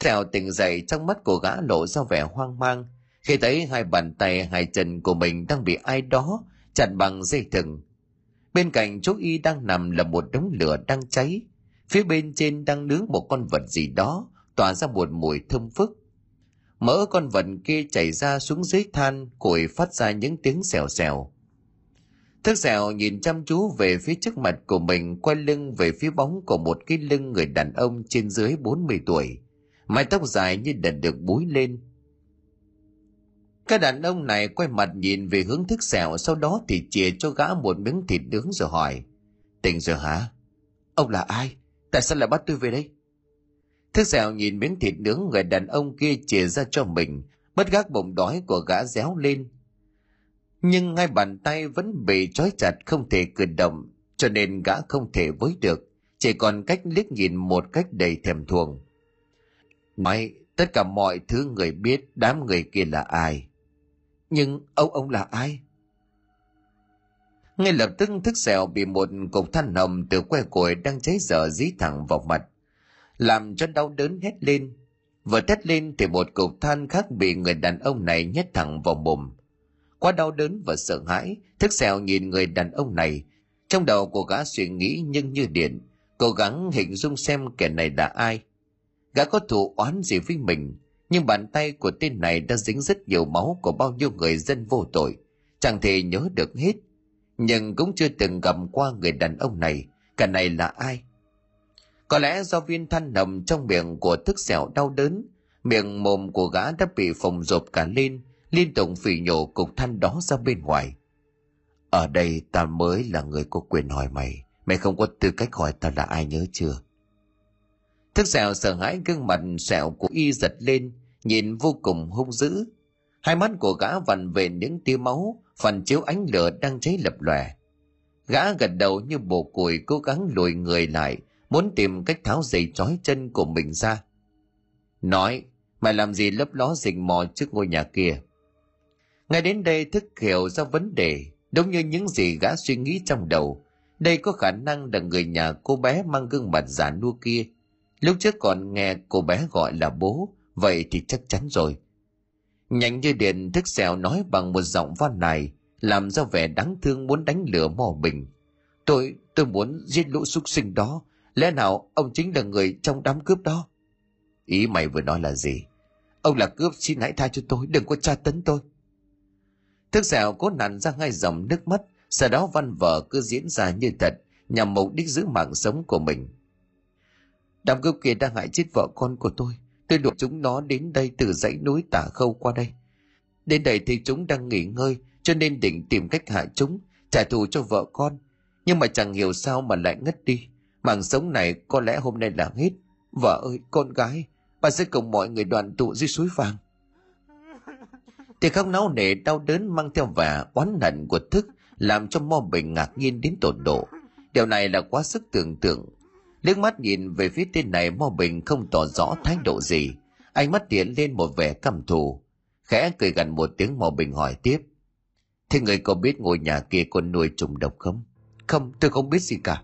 Theo tỉnh dậy trong mắt của gã lộ ra vẻ hoang mang, khi thấy hai bàn tay hai chân của mình đang bị ai đó chặt bằng dây thừng. Bên cạnh chú y đang nằm là một đống lửa đang cháy, phía bên trên đang nướng một con vật gì đó, tỏa ra một mùi thơm phức. Mỡ con vật kia chảy ra xuống dưới than, củi phát ra những tiếng xèo xèo. Thức xèo nhìn chăm chú về phía trước mặt của mình quay lưng về phía bóng của một cái lưng người đàn ông trên dưới 40 tuổi. Mái tóc dài như đợt được búi lên. Cái đàn ông này quay mặt nhìn về hướng thức xèo sau đó thì chìa cho gã một miếng thịt nướng rồi hỏi. Tỉnh rồi hả? Ông là ai? Tại sao lại bắt tôi về đây? Thức dẻo nhìn miếng thịt nướng người đàn ông kia chìa ra cho mình, bất gác bụng đói của gã réo lên, nhưng ngay bàn tay vẫn bị trói chặt không thể cử động cho nên gã không thể với được chỉ còn cách liếc nhìn một cách đầy thèm thuồng. May tất cả mọi thứ người biết đám người kia là ai? Nhưng ông ông là ai? Ngay lập tức thức sẹo bị một cục than hồng từ que củi đang cháy dở dí thẳng vào mặt làm cho đau đớn hét lên. Vừa thét lên thì một cục than khác bị người đàn ông này nhét thẳng vào mồm. Quá đau đớn và sợ hãi, thức xèo nhìn người đàn ông này. Trong đầu của gã suy nghĩ nhưng như điện, cố gắng hình dung xem kẻ này là ai. Gã có thù oán gì với mình, nhưng bàn tay của tên này đã dính rất nhiều máu của bao nhiêu người dân vô tội. Chẳng thể nhớ được hết, nhưng cũng chưa từng gặp qua người đàn ông này cả này là ai có lẽ do viên than nằm trong miệng của thức sẹo đau đớn, miệng mồm của gã đã bị phồng rộp cả lên, liên tục phỉ nhổ cục than đó ra bên ngoài. Ở đây ta mới là người có quyền hỏi mày mày không có tư cách hỏi ta là ai nhớ chưa? Thức sẹo sợ hãi gương mặt sẹo của y giật lên, nhìn vô cùng hung dữ. Hai mắt của gã vằn về những tia máu phần chiếu ánh lửa đang cháy lập lòe. Gã gật đầu như bồ củi cố gắng lùi người lại muốn tìm cách tháo giày trói chân của mình ra. Nói, mày làm gì lấp ló rình mò trước ngôi nhà kia? Ngay đến đây thức hiểu ra vấn đề đúng như những gì gã suy nghĩ trong đầu. Đây có khả năng là người nhà cô bé mang gương mặt giả nua kia. Lúc trước còn nghe cô bé gọi là bố, vậy thì chắc chắn rồi. Nhanh như điện, thức xèo nói bằng một giọng van này, làm ra vẻ đáng thương muốn đánh lửa mò bình tôi tôi muốn giết lũ súc sinh đó lẽ nào ông chính là người trong đám cướp đó? Ý mày vừa nói là gì? Ông là cướp, xin hãy tha cho tôi, đừng có tra tấn tôi. Thức dẻo cố nặn ra ngay dòng nước mắt, sau đó văn vở cứ diễn ra như thật, nhằm mục đích giữ mạng sống của mình. Đám cướp kia đang hại chết vợ con của tôi. Tôi đuổi chúng nó đến đây từ dãy núi tả khâu qua đây. Đến đây thì chúng đang nghỉ ngơi, cho nên định tìm cách hại chúng, trả thù cho vợ con. Nhưng mà chẳng hiểu sao mà lại ngất đi mạng sống này có lẽ hôm nay là hết. Vợ ơi, con gái, bà sẽ cùng mọi người đoàn tụ dưới suối vàng. Thì khóc náo nề, đau đớn mang theo vẻ oán hận của thức, làm cho mo bình ngạc nhiên đến tột độ. Điều này là quá sức tưởng tượng. Liếc mắt nhìn về phía tên này, mo bình không tỏ rõ thái độ gì. Ánh mắt điện lên một vẻ căm thù. Khẽ cười gần một tiếng, mo bình hỏi tiếp. Thế người có biết ngôi nhà kia con nuôi trùng độc không? Không, tôi không biết gì cả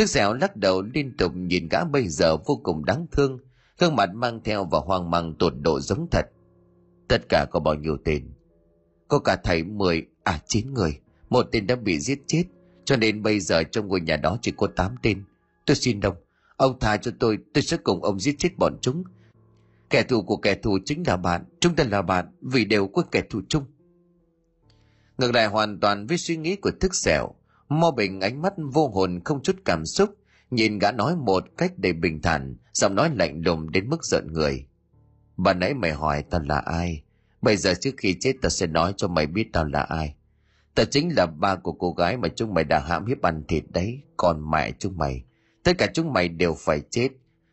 thức dẻo lắc đầu liên tục nhìn gã bây giờ vô cùng đáng thương. Gương mặt mang theo và hoang mang tột độ giống thật. Tất cả có bao nhiêu tên? Có cả thầy mười à chín người. Một tên đã bị giết chết. Cho nên bây giờ trong ngôi nhà đó chỉ có tám tên. Tôi xin đồng ông tha cho tôi. Tôi sẽ cùng ông giết chết bọn chúng. Kẻ thù của kẻ thù chính là bạn. Chúng ta là bạn vì đều có kẻ thù chung. Ngược lại hoàn toàn với suy nghĩ của thức xẻo mo bình ánh mắt vô hồn không chút cảm xúc nhìn gã nói một cách đầy bình thản giọng nói lạnh lùng đến mức giận người. Bà nãy mày hỏi tao là ai? Bây giờ trước khi chết tao sẽ nói cho mày biết tao là ai. Tao chính là ba của cô gái mà chúng mày đã hãm hiếp ăn thịt đấy còn mẹ chúng mày. Tất cả chúng mày đều phải chết.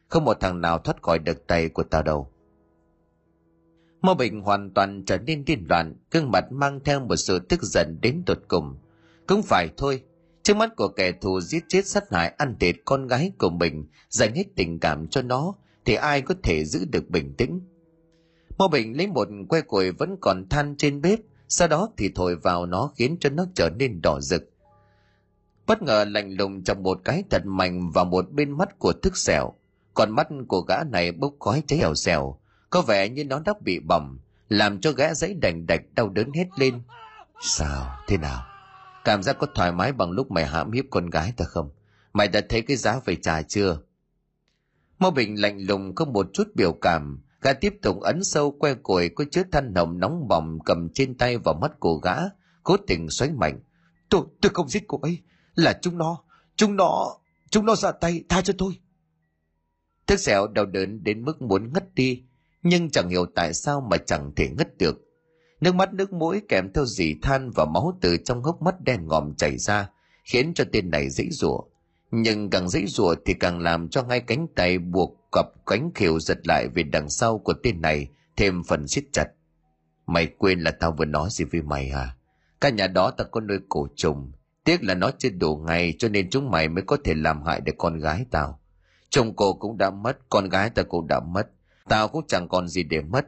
Không một thằng nào thoát khỏi được tay của tao đâu. Mô Bình hoàn toàn trở nên điên loạn, gương mặt mang theo một sự tức giận đến tột cùng. Cũng phải thôi, trước mắt của kẻ thù giết chết sát hại ăn thịt con gái của mình, dành hết tình cảm cho nó, thì ai có thể giữ được bình tĩnh. Mô Bình lấy một que củi vẫn còn than trên bếp, sau đó thì thổi vào nó khiến cho nó trở nên đỏ rực. Bất ngờ lạnh lùng trong một cái thật mạnh vào một bên mắt của thức xẻo, còn mắt của gã này bốc khói cháy ảo xèo, có vẻ như nó đã bị bỏng, làm cho gã giấy đành đạch đau đớn hết lên. Sao? Thế nào? Cảm giác có thoải mái bằng lúc mày hãm hiếp con gái ta không? Mày đã thấy cái giá phải trả chưa? Mao Bình lạnh lùng không một chút biểu cảm, gã tiếp tục ấn sâu que củi có chứa than hồng nóng bỏng cầm trên tay vào mắt của gã, cố tình xoáy mạnh. Tôi, tôi không giết cô ấy, là chúng nó, chúng nó, chúng nó ra tay, tha cho tôi. Thức xẻo đau đớn đến mức muốn ngất đi, nhưng chẳng hiểu tại sao mà chẳng thể ngất được. Nước mắt nước mũi kèm theo dì than và máu từ trong hốc mắt đen ngòm chảy ra, khiến cho tên này dãy rủa. Nhưng càng dãy rủa thì càng làm cho hai cánh tay buộc cặp cánh khều giật lại về đằng sau của tên này thêm phần siết chặt. Mày quên là tao vừa nói gì với mày à? Căn nhà đó ta có nuôi cổ trùng, Tiếc là nó chưa đủ ngày cho nên chúng mày mới có thể làm hại được con gái tao. Chồng cô cũng đã mất, con gái tao cũng đã mất. Tao cũng chẳng còn gì để mất.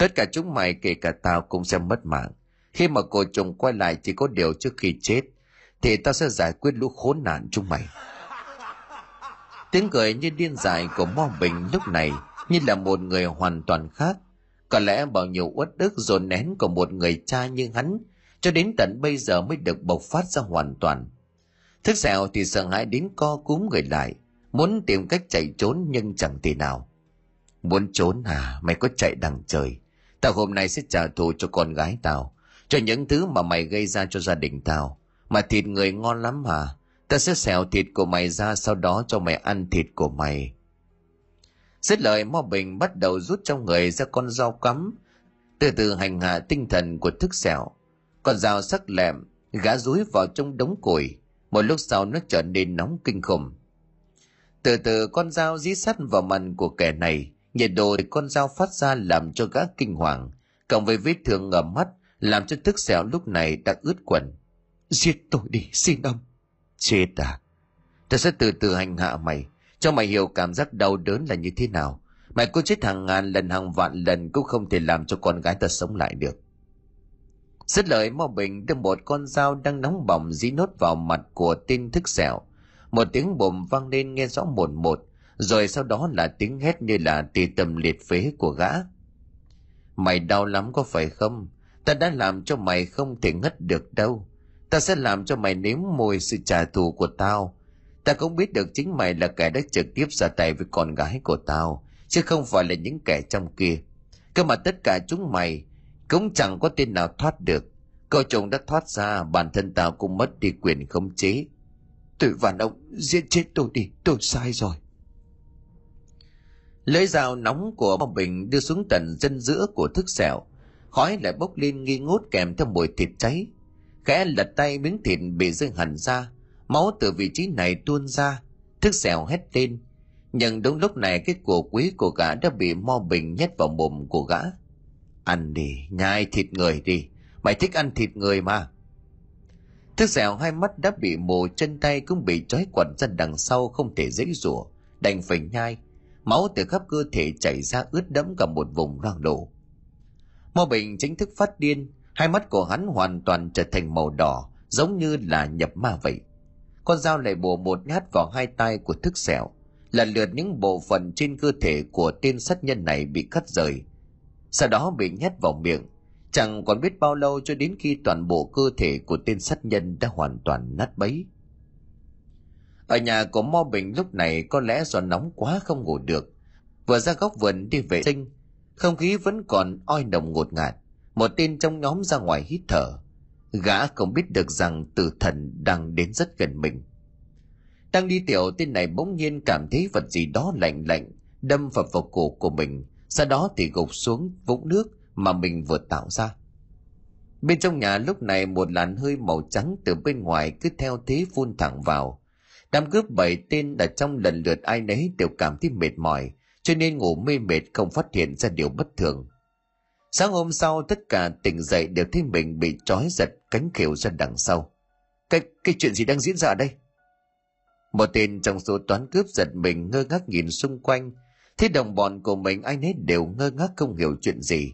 Tất cả chúng mày kể cả tao cũng sẽ mất mạng. Khi mà cô chồng quay lại chỉ có điều trước khi chết, thì tao sẽ giải quyết lũ khốn nạn chúng mày. Tiếng cười như điên dại của Mo Bình lúc này như là một người hoàn toàn khác. Có lẽ bao nhiêu uất ức dồn nén của một người cha như hắn cho đến tận bây giờ mới được bộc phát ra hoàn toàn. Thức dẻo thì sợ hãi đến co cúm người lại, muốn tìm cách chạy trốn nhưng chẳng thể nào. Muốn trốn à, mày có chạy đằng trời. Tao hôm nay sẽ trả thù cho con gái tao, cho những thứ mà mày gây ra cho gia đình tao. Mà thịt người ngon lắm mà, ta sẽ xẻo thịt của mày ra sau đó cho mày ăn thịt của mày. Dứt lời Mo Bình bắt đầu rút trong người ra con dao cắm, từ từ hành hạ tinh thần của thức xẻo. Con dao sắc lẹm, gã rúi vào trong đống củi, một lúc sau nó trở nên nóng kinh khủng. Từ từ con dao dí sắt vào mặt của kẻ này, nhiệt độ con dao phát ra làm cho gã kinh hoàng, cộng với vết thương ở mắt làm cho thức xẻo lúc này đã ướt quần. Giết tôi đi, xin ông. Chết à? Ta sẽ từ từ hành hạ mày, cho mày hiểu cảm giác đau đớn là như thế nào. Mày có chết hàng ngàn lần hàng vạn lần cũng không thể làm cho con gái ta sống lại được. Dứt lời Mo Bình đưa một con dao đang nóng bỏng dí nốt vào mặt của tên thức xẻo Một tiếng bồm vang lên nghe rõ một một, rồi sau đó là tiếng hét như là tì tầm liệt phế của gã. Mày đau lắm có phải không? Ta đã làm cho mày không thể ngất được đâu. Ta sẽ làm cho mày nếm mùi sự trả thù của tao. Ta cũng biết được chính mày là kẻ đã trực tiếp ra tay với con gái của tao, chứ không phải là những kẻ trong kia. Cơ mà tất cả chúng mày cũng chẳng có tên nào thoát được. Cậu chồng đã thoát ra, bản thân tao cũng mất đi quyền khống chế. Tự vạn ông, giết chết tôi đi, tôi sai rồi. Lưỡi dao nóng của Bao Bình đưa xuống tận chân giữa của thức sẹo. Khói lại bốc lên nghi ngút kèm theo mùi thịt cháy. Khẽ lật tay miếng thịt bị rơi hẳn ra. Máu từ vị trí này tuôn ra. Thức sẹo hét lên. Nhưng đúng lúc này cái cổ quý của gã đã bị Mo Bình nhét vào mồm của gã. Ăn đi, nhai thịt người đi. Mày thích ăn thịt người mà. Thức sẹo hai mắt đã bị mù chân tay cũng bị trói quẩn ra đằng sau không thể dễ rủa đành phải nhai máu từ khắp cơ thể chảy ra ướt đẫm cả một vùng loang lổ Mo Bình chính thức phát điên, hai mắt của hắn hoàn toàn trở thành màu đỏ, giống như là nhập ma vậy. Con dao lại bổ một nhát vào hai tay của thức sẹo, lần lượt những bộ phận trên cơ thể của tên sát nhân này bị cắt rời. Sau đó bị nhét vào miệng, chẳng còn biết bao lâu cho đến khi toàn bộ cơ thể của tên sát nhân đã hoàn toàn nát bấy. Ở nhà của Mo Bình lúc này có lẽ do nóng quá không ngủ được. Vừa ra góc vườn đi vệ sinh, không khí vẫn còn oi nồng ngột ngạt. Một tên trong nhóm ra ngoài hít thở. Gã không biết được rằng tử thần đang đến rất gần mình. Đang đi tiểu tên này bỗng nhiên cảm thấy vật gì đó lạnh lạnh đâm vào vào cổ của mình. Sau đó thì gục xuống vũng nước mà mình vừa tạo ra. Bên trong nhà lúc này một làn hơi màu trắng từ bên ngoài cứ theo thế phun thẳng vào. Đám cướp bảy tên đã trong lần lượt ai nấy đều cảm thấy mệt mỏi, cho nên ngủ mê mệt không phát hiện ra điều bất thường. Sáng hôm sau tất cả tỉnh dậy đều thấy mình bị trói giật cánh khều ra đằng sau. Cái, cái chuyện gì đang diễn ra đây? Một tên trong số toán cướp giật mình ngơ ngác nhìn xung quanh, thấy đồng bọn của mình ai nấy đều ngơ ngác không hiểu chuyện gì.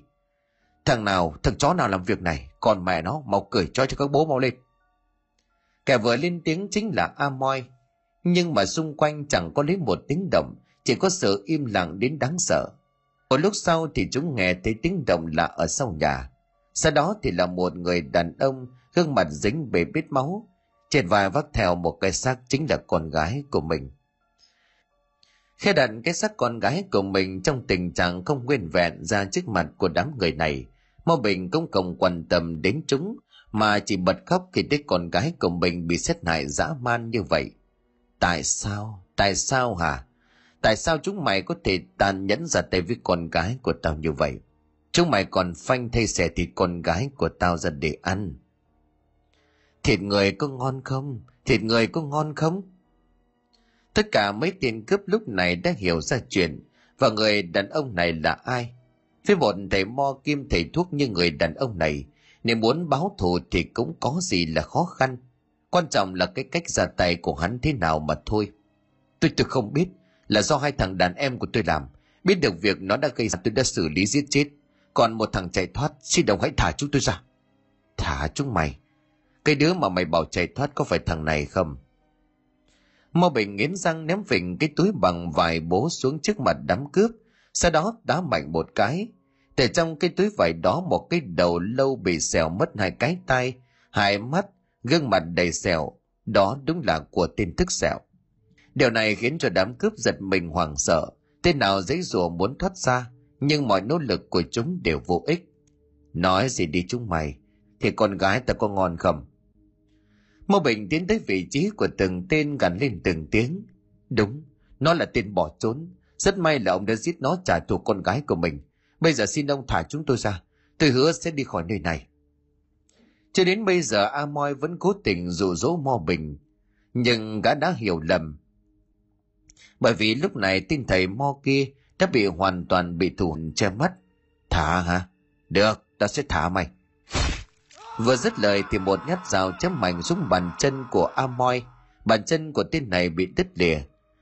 Thằng nào, thằng chó nào làm việc này, còn mẹ nó mau cười cho cho các bố mau lên. Kẻ vừa lên tiếng chính là A Moi, nhưng mà xung quanh chẳng có lấy một tiếng động, chỉ có sự im lặng đến đáng sợ. Một lúc sau thì chúng nghe thấy tiếng động lạ ở sau nhà. Sau đó thì là một người đàn ông gương mặt dính bề bít máu, trên vai vác theo một cái xác chính là con gái của mình. Khi đặt cái xác con gái của mình trong tình trạng không nguyên vẹn ra trước mặt của đám người này, Mô Bình cũng không quan tâm đến chúng, mà chỉ bật khóc khi thấy con gái của mình bị xét hại dã man như vậy. Tại sao? Tại sao hả? Tại sao chúng mày có thể tàn nhẫn ra tay với con gái của tao như vậy? Chúng mày còn phanh thay xẻ thịt con gái của tao ra để ăn. Thịt người có ngon không? Thịt người có ngon không? Tất cả mấy tiền cướp lúc này đã hiểu ra chuyện và người đàn ông này là ai. Với một thầy mo kim thầy thuốc như người đàn ông này, nếu muốn báo thù thì cũng có gì là khó khăn. Quan trọng là cái cách ra tay của hắn thế nào mà thôi. Tôi tôi không biết, là do hai thằng đàn em của tôi làm. Biết được việc nó đã gây ra tôi đã xử lý giết chết. Còn một thằng chạy thoát, xin đồng hãy thả chúng tôi ra. Thả chúng mày. Cái đứa mà mày bảo chạy thoát có phải thằng này không? mau Bình nghiến răng ném phình cái túi bằng vải bố xuống trước mặt đám cướp, sau đó đá mạnh một cái. Từ trong cái túi vải đó một cái đầu lâu bị xèo mất hai cái tay, hai mắt, gương mặt đầy sẹo, đó đúng là của tên thức sẹo. Điều này khiến cho đám cướp giật mình hoảng sợ, tên nào dãy rùa muốn thoát ra, nhưng mọi nỗ lực của chúng đều vô ích. Nói gì đi chúng mày, thì con gái ta có ngon không? Mô Bình tiến tới vị trí của từng tên gắn lên từng tiếng. Đúng, nó là tên bỏ trốn. Rất may là ông đã giết nó trả thù con gái của mình. Bây giờ xin ông thả chúng tôi ra. Tôi hứa sẽ đi khỏi nơi này. Cho đến bây giờ A Moi vẫn cố tình dụ dỗ Mo Bình. Nhưng gã đã hiểu lầm. Bởi vì lúc này tên thầy Mo kia đã bị hoàn toàn bị thủ che mắt. Thả hả? Được, ta sẽ thả mày. Vừa dứt lời thì một nhát dao chém mạnh xuống bàn chân của A Moi. Bàn chân của tên này bị đứt lìa.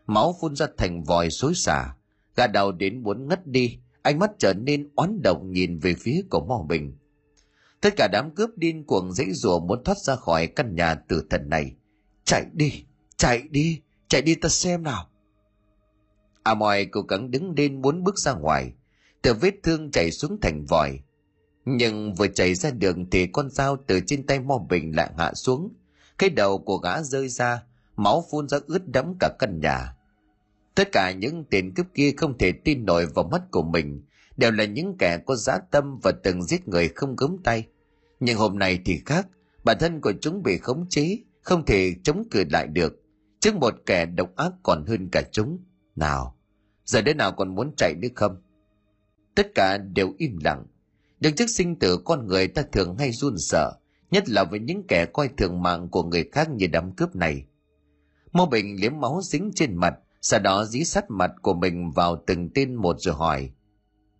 Máu phun ra thành vòi xối xả. Gã đau đến muốn ngất đi. Ánh mắt trở nên oán độc nhìn về phía của Mo Bình. Tất cả đám cướp điên cuồng dãy rủa muốn thoát ra khỏi căn nhà tử thần này. Chạy đi, chạy đi, chạy đi ta xem nào. A mòi cố gắng đứng lên muốn bước ra ngoài. Từ vết thương chảy xuống thành vòi nhưng vừa chạy ra đường thì con dao từ trên tay Mo Bình lại hạ xuống. Cái đầu của gã rơi ra, máu phun ra ướt đẫm cả căn nhà. Tất cả những tên cướp kia không thể tin nổi vào mắt của mình, đều là những kẻ có dã tâm và từng giết người không gớm tay. Nhưng hôm nay thì khác, bản thân của chúng bị khống chế, không thể chống cự lại được. Trước một kẻ độc ác còn hơn cả chúng. Nào, giờ đến nào còn muốn chạy nữa không? Tất cả đều im lặng, nhưng trước sinh tử con người ta thường hay run sợ, nhất là với những kẻ coi thường mạng của người khác như đám cướp này. Mô Bình liếm máu dính trên mặt, sau đó dí sát mặt của mình vào từng tên một rồi hỏi,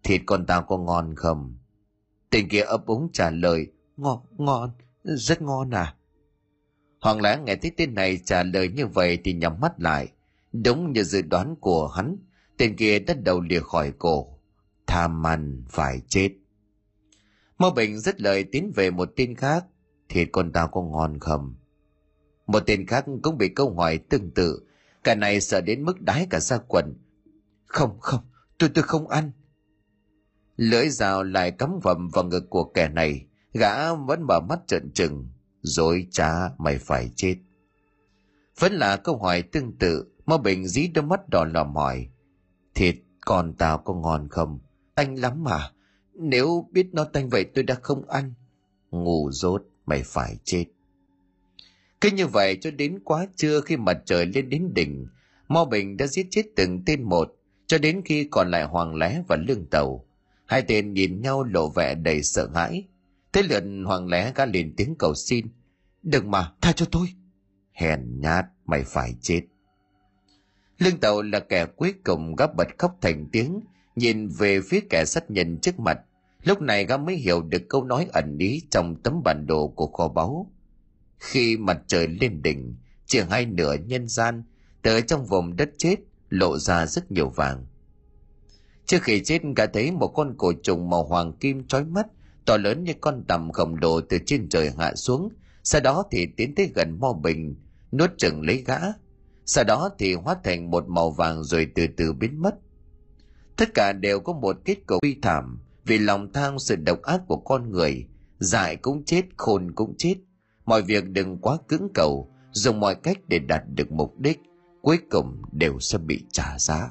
thịt con tao có ngon không? Tên kia ấp úng trả lời, ngon, ngon, rất ngon à. Hoàng lãng nghe thấy tên này trả lời như vậy thì nhắm mắt lại. Đúng như dự đoán của hắn, tên kia đã đầu lìa khỏi cổ. Tham ăn phải chết. Mơ Bình rất lời tiến về một tin khác. Thịt con tao có ngon không? Một tên khác cũng bị câu hỏi tương tự. Cả này sợ đến mức đái cả ra quần. Không, không, tôi tôi không ăn. Lưỡi dao lại cắm vầm vào ngực của kẻ này. Gã vẫn mở mắt trợn trừng. rồi cha mày phải chết. Vẫn là câu hỏi tương tự. mà Bình dí đôi mắt đỏ lòm hỏi. Thịt còn tao có ngon không? tanh lắm mà. Nếu biết nó tanh vậy tôi đã không ăn. Ngủ dốt mày phải chết. Cứ như vậy cho đến quá trưa khi mặt trời lên đến đỉnh, Mo Bình đã giết chết từng tên một, cho đến khi còn lại Hoàng Lé và Lương Tàu. Hai tên nhìn nhau lộ vẻ đầy sợ hãi. Thế lượt Hoàng lẽ gã liền tiếng cầu xin. Đừng mà, tha cho tôi. Hèn nhát, mày phải chết. Lương Tàu là kẻ cuối cùng gấp bật khóc thành tiếng, nhìn về phía kẻ sát nhân trước mặt lúc này gã mới hiểu được câu nói ẩn ý trong tấm bản đồ của kho báu khi mặt trời lên đỉnh chỉ hai nửa nhân gian từ trong vùng đất chết lộ ra rất nhiều vàng trước khi chết gã thấy một con cổ trùng màu hoàng kim trói mắt to lớn như con tầm khổng lồ từ trên trời hạ xuống sau đó thì tiến tới gần mo bình nuốt chừng lấy gã sau đó thì hóa thành một màu vàng rồi từ từ biến mất Tất cả đều có một kết cục bi thảm vì lòng tham sự độc ác của con người. Dại cũng chết, khôn cũng chết. Mọi việc đừng quá cứng cầu, dùng mọi cách để đạt được mục đích, cuối cùng đều sẽ bị trả giá.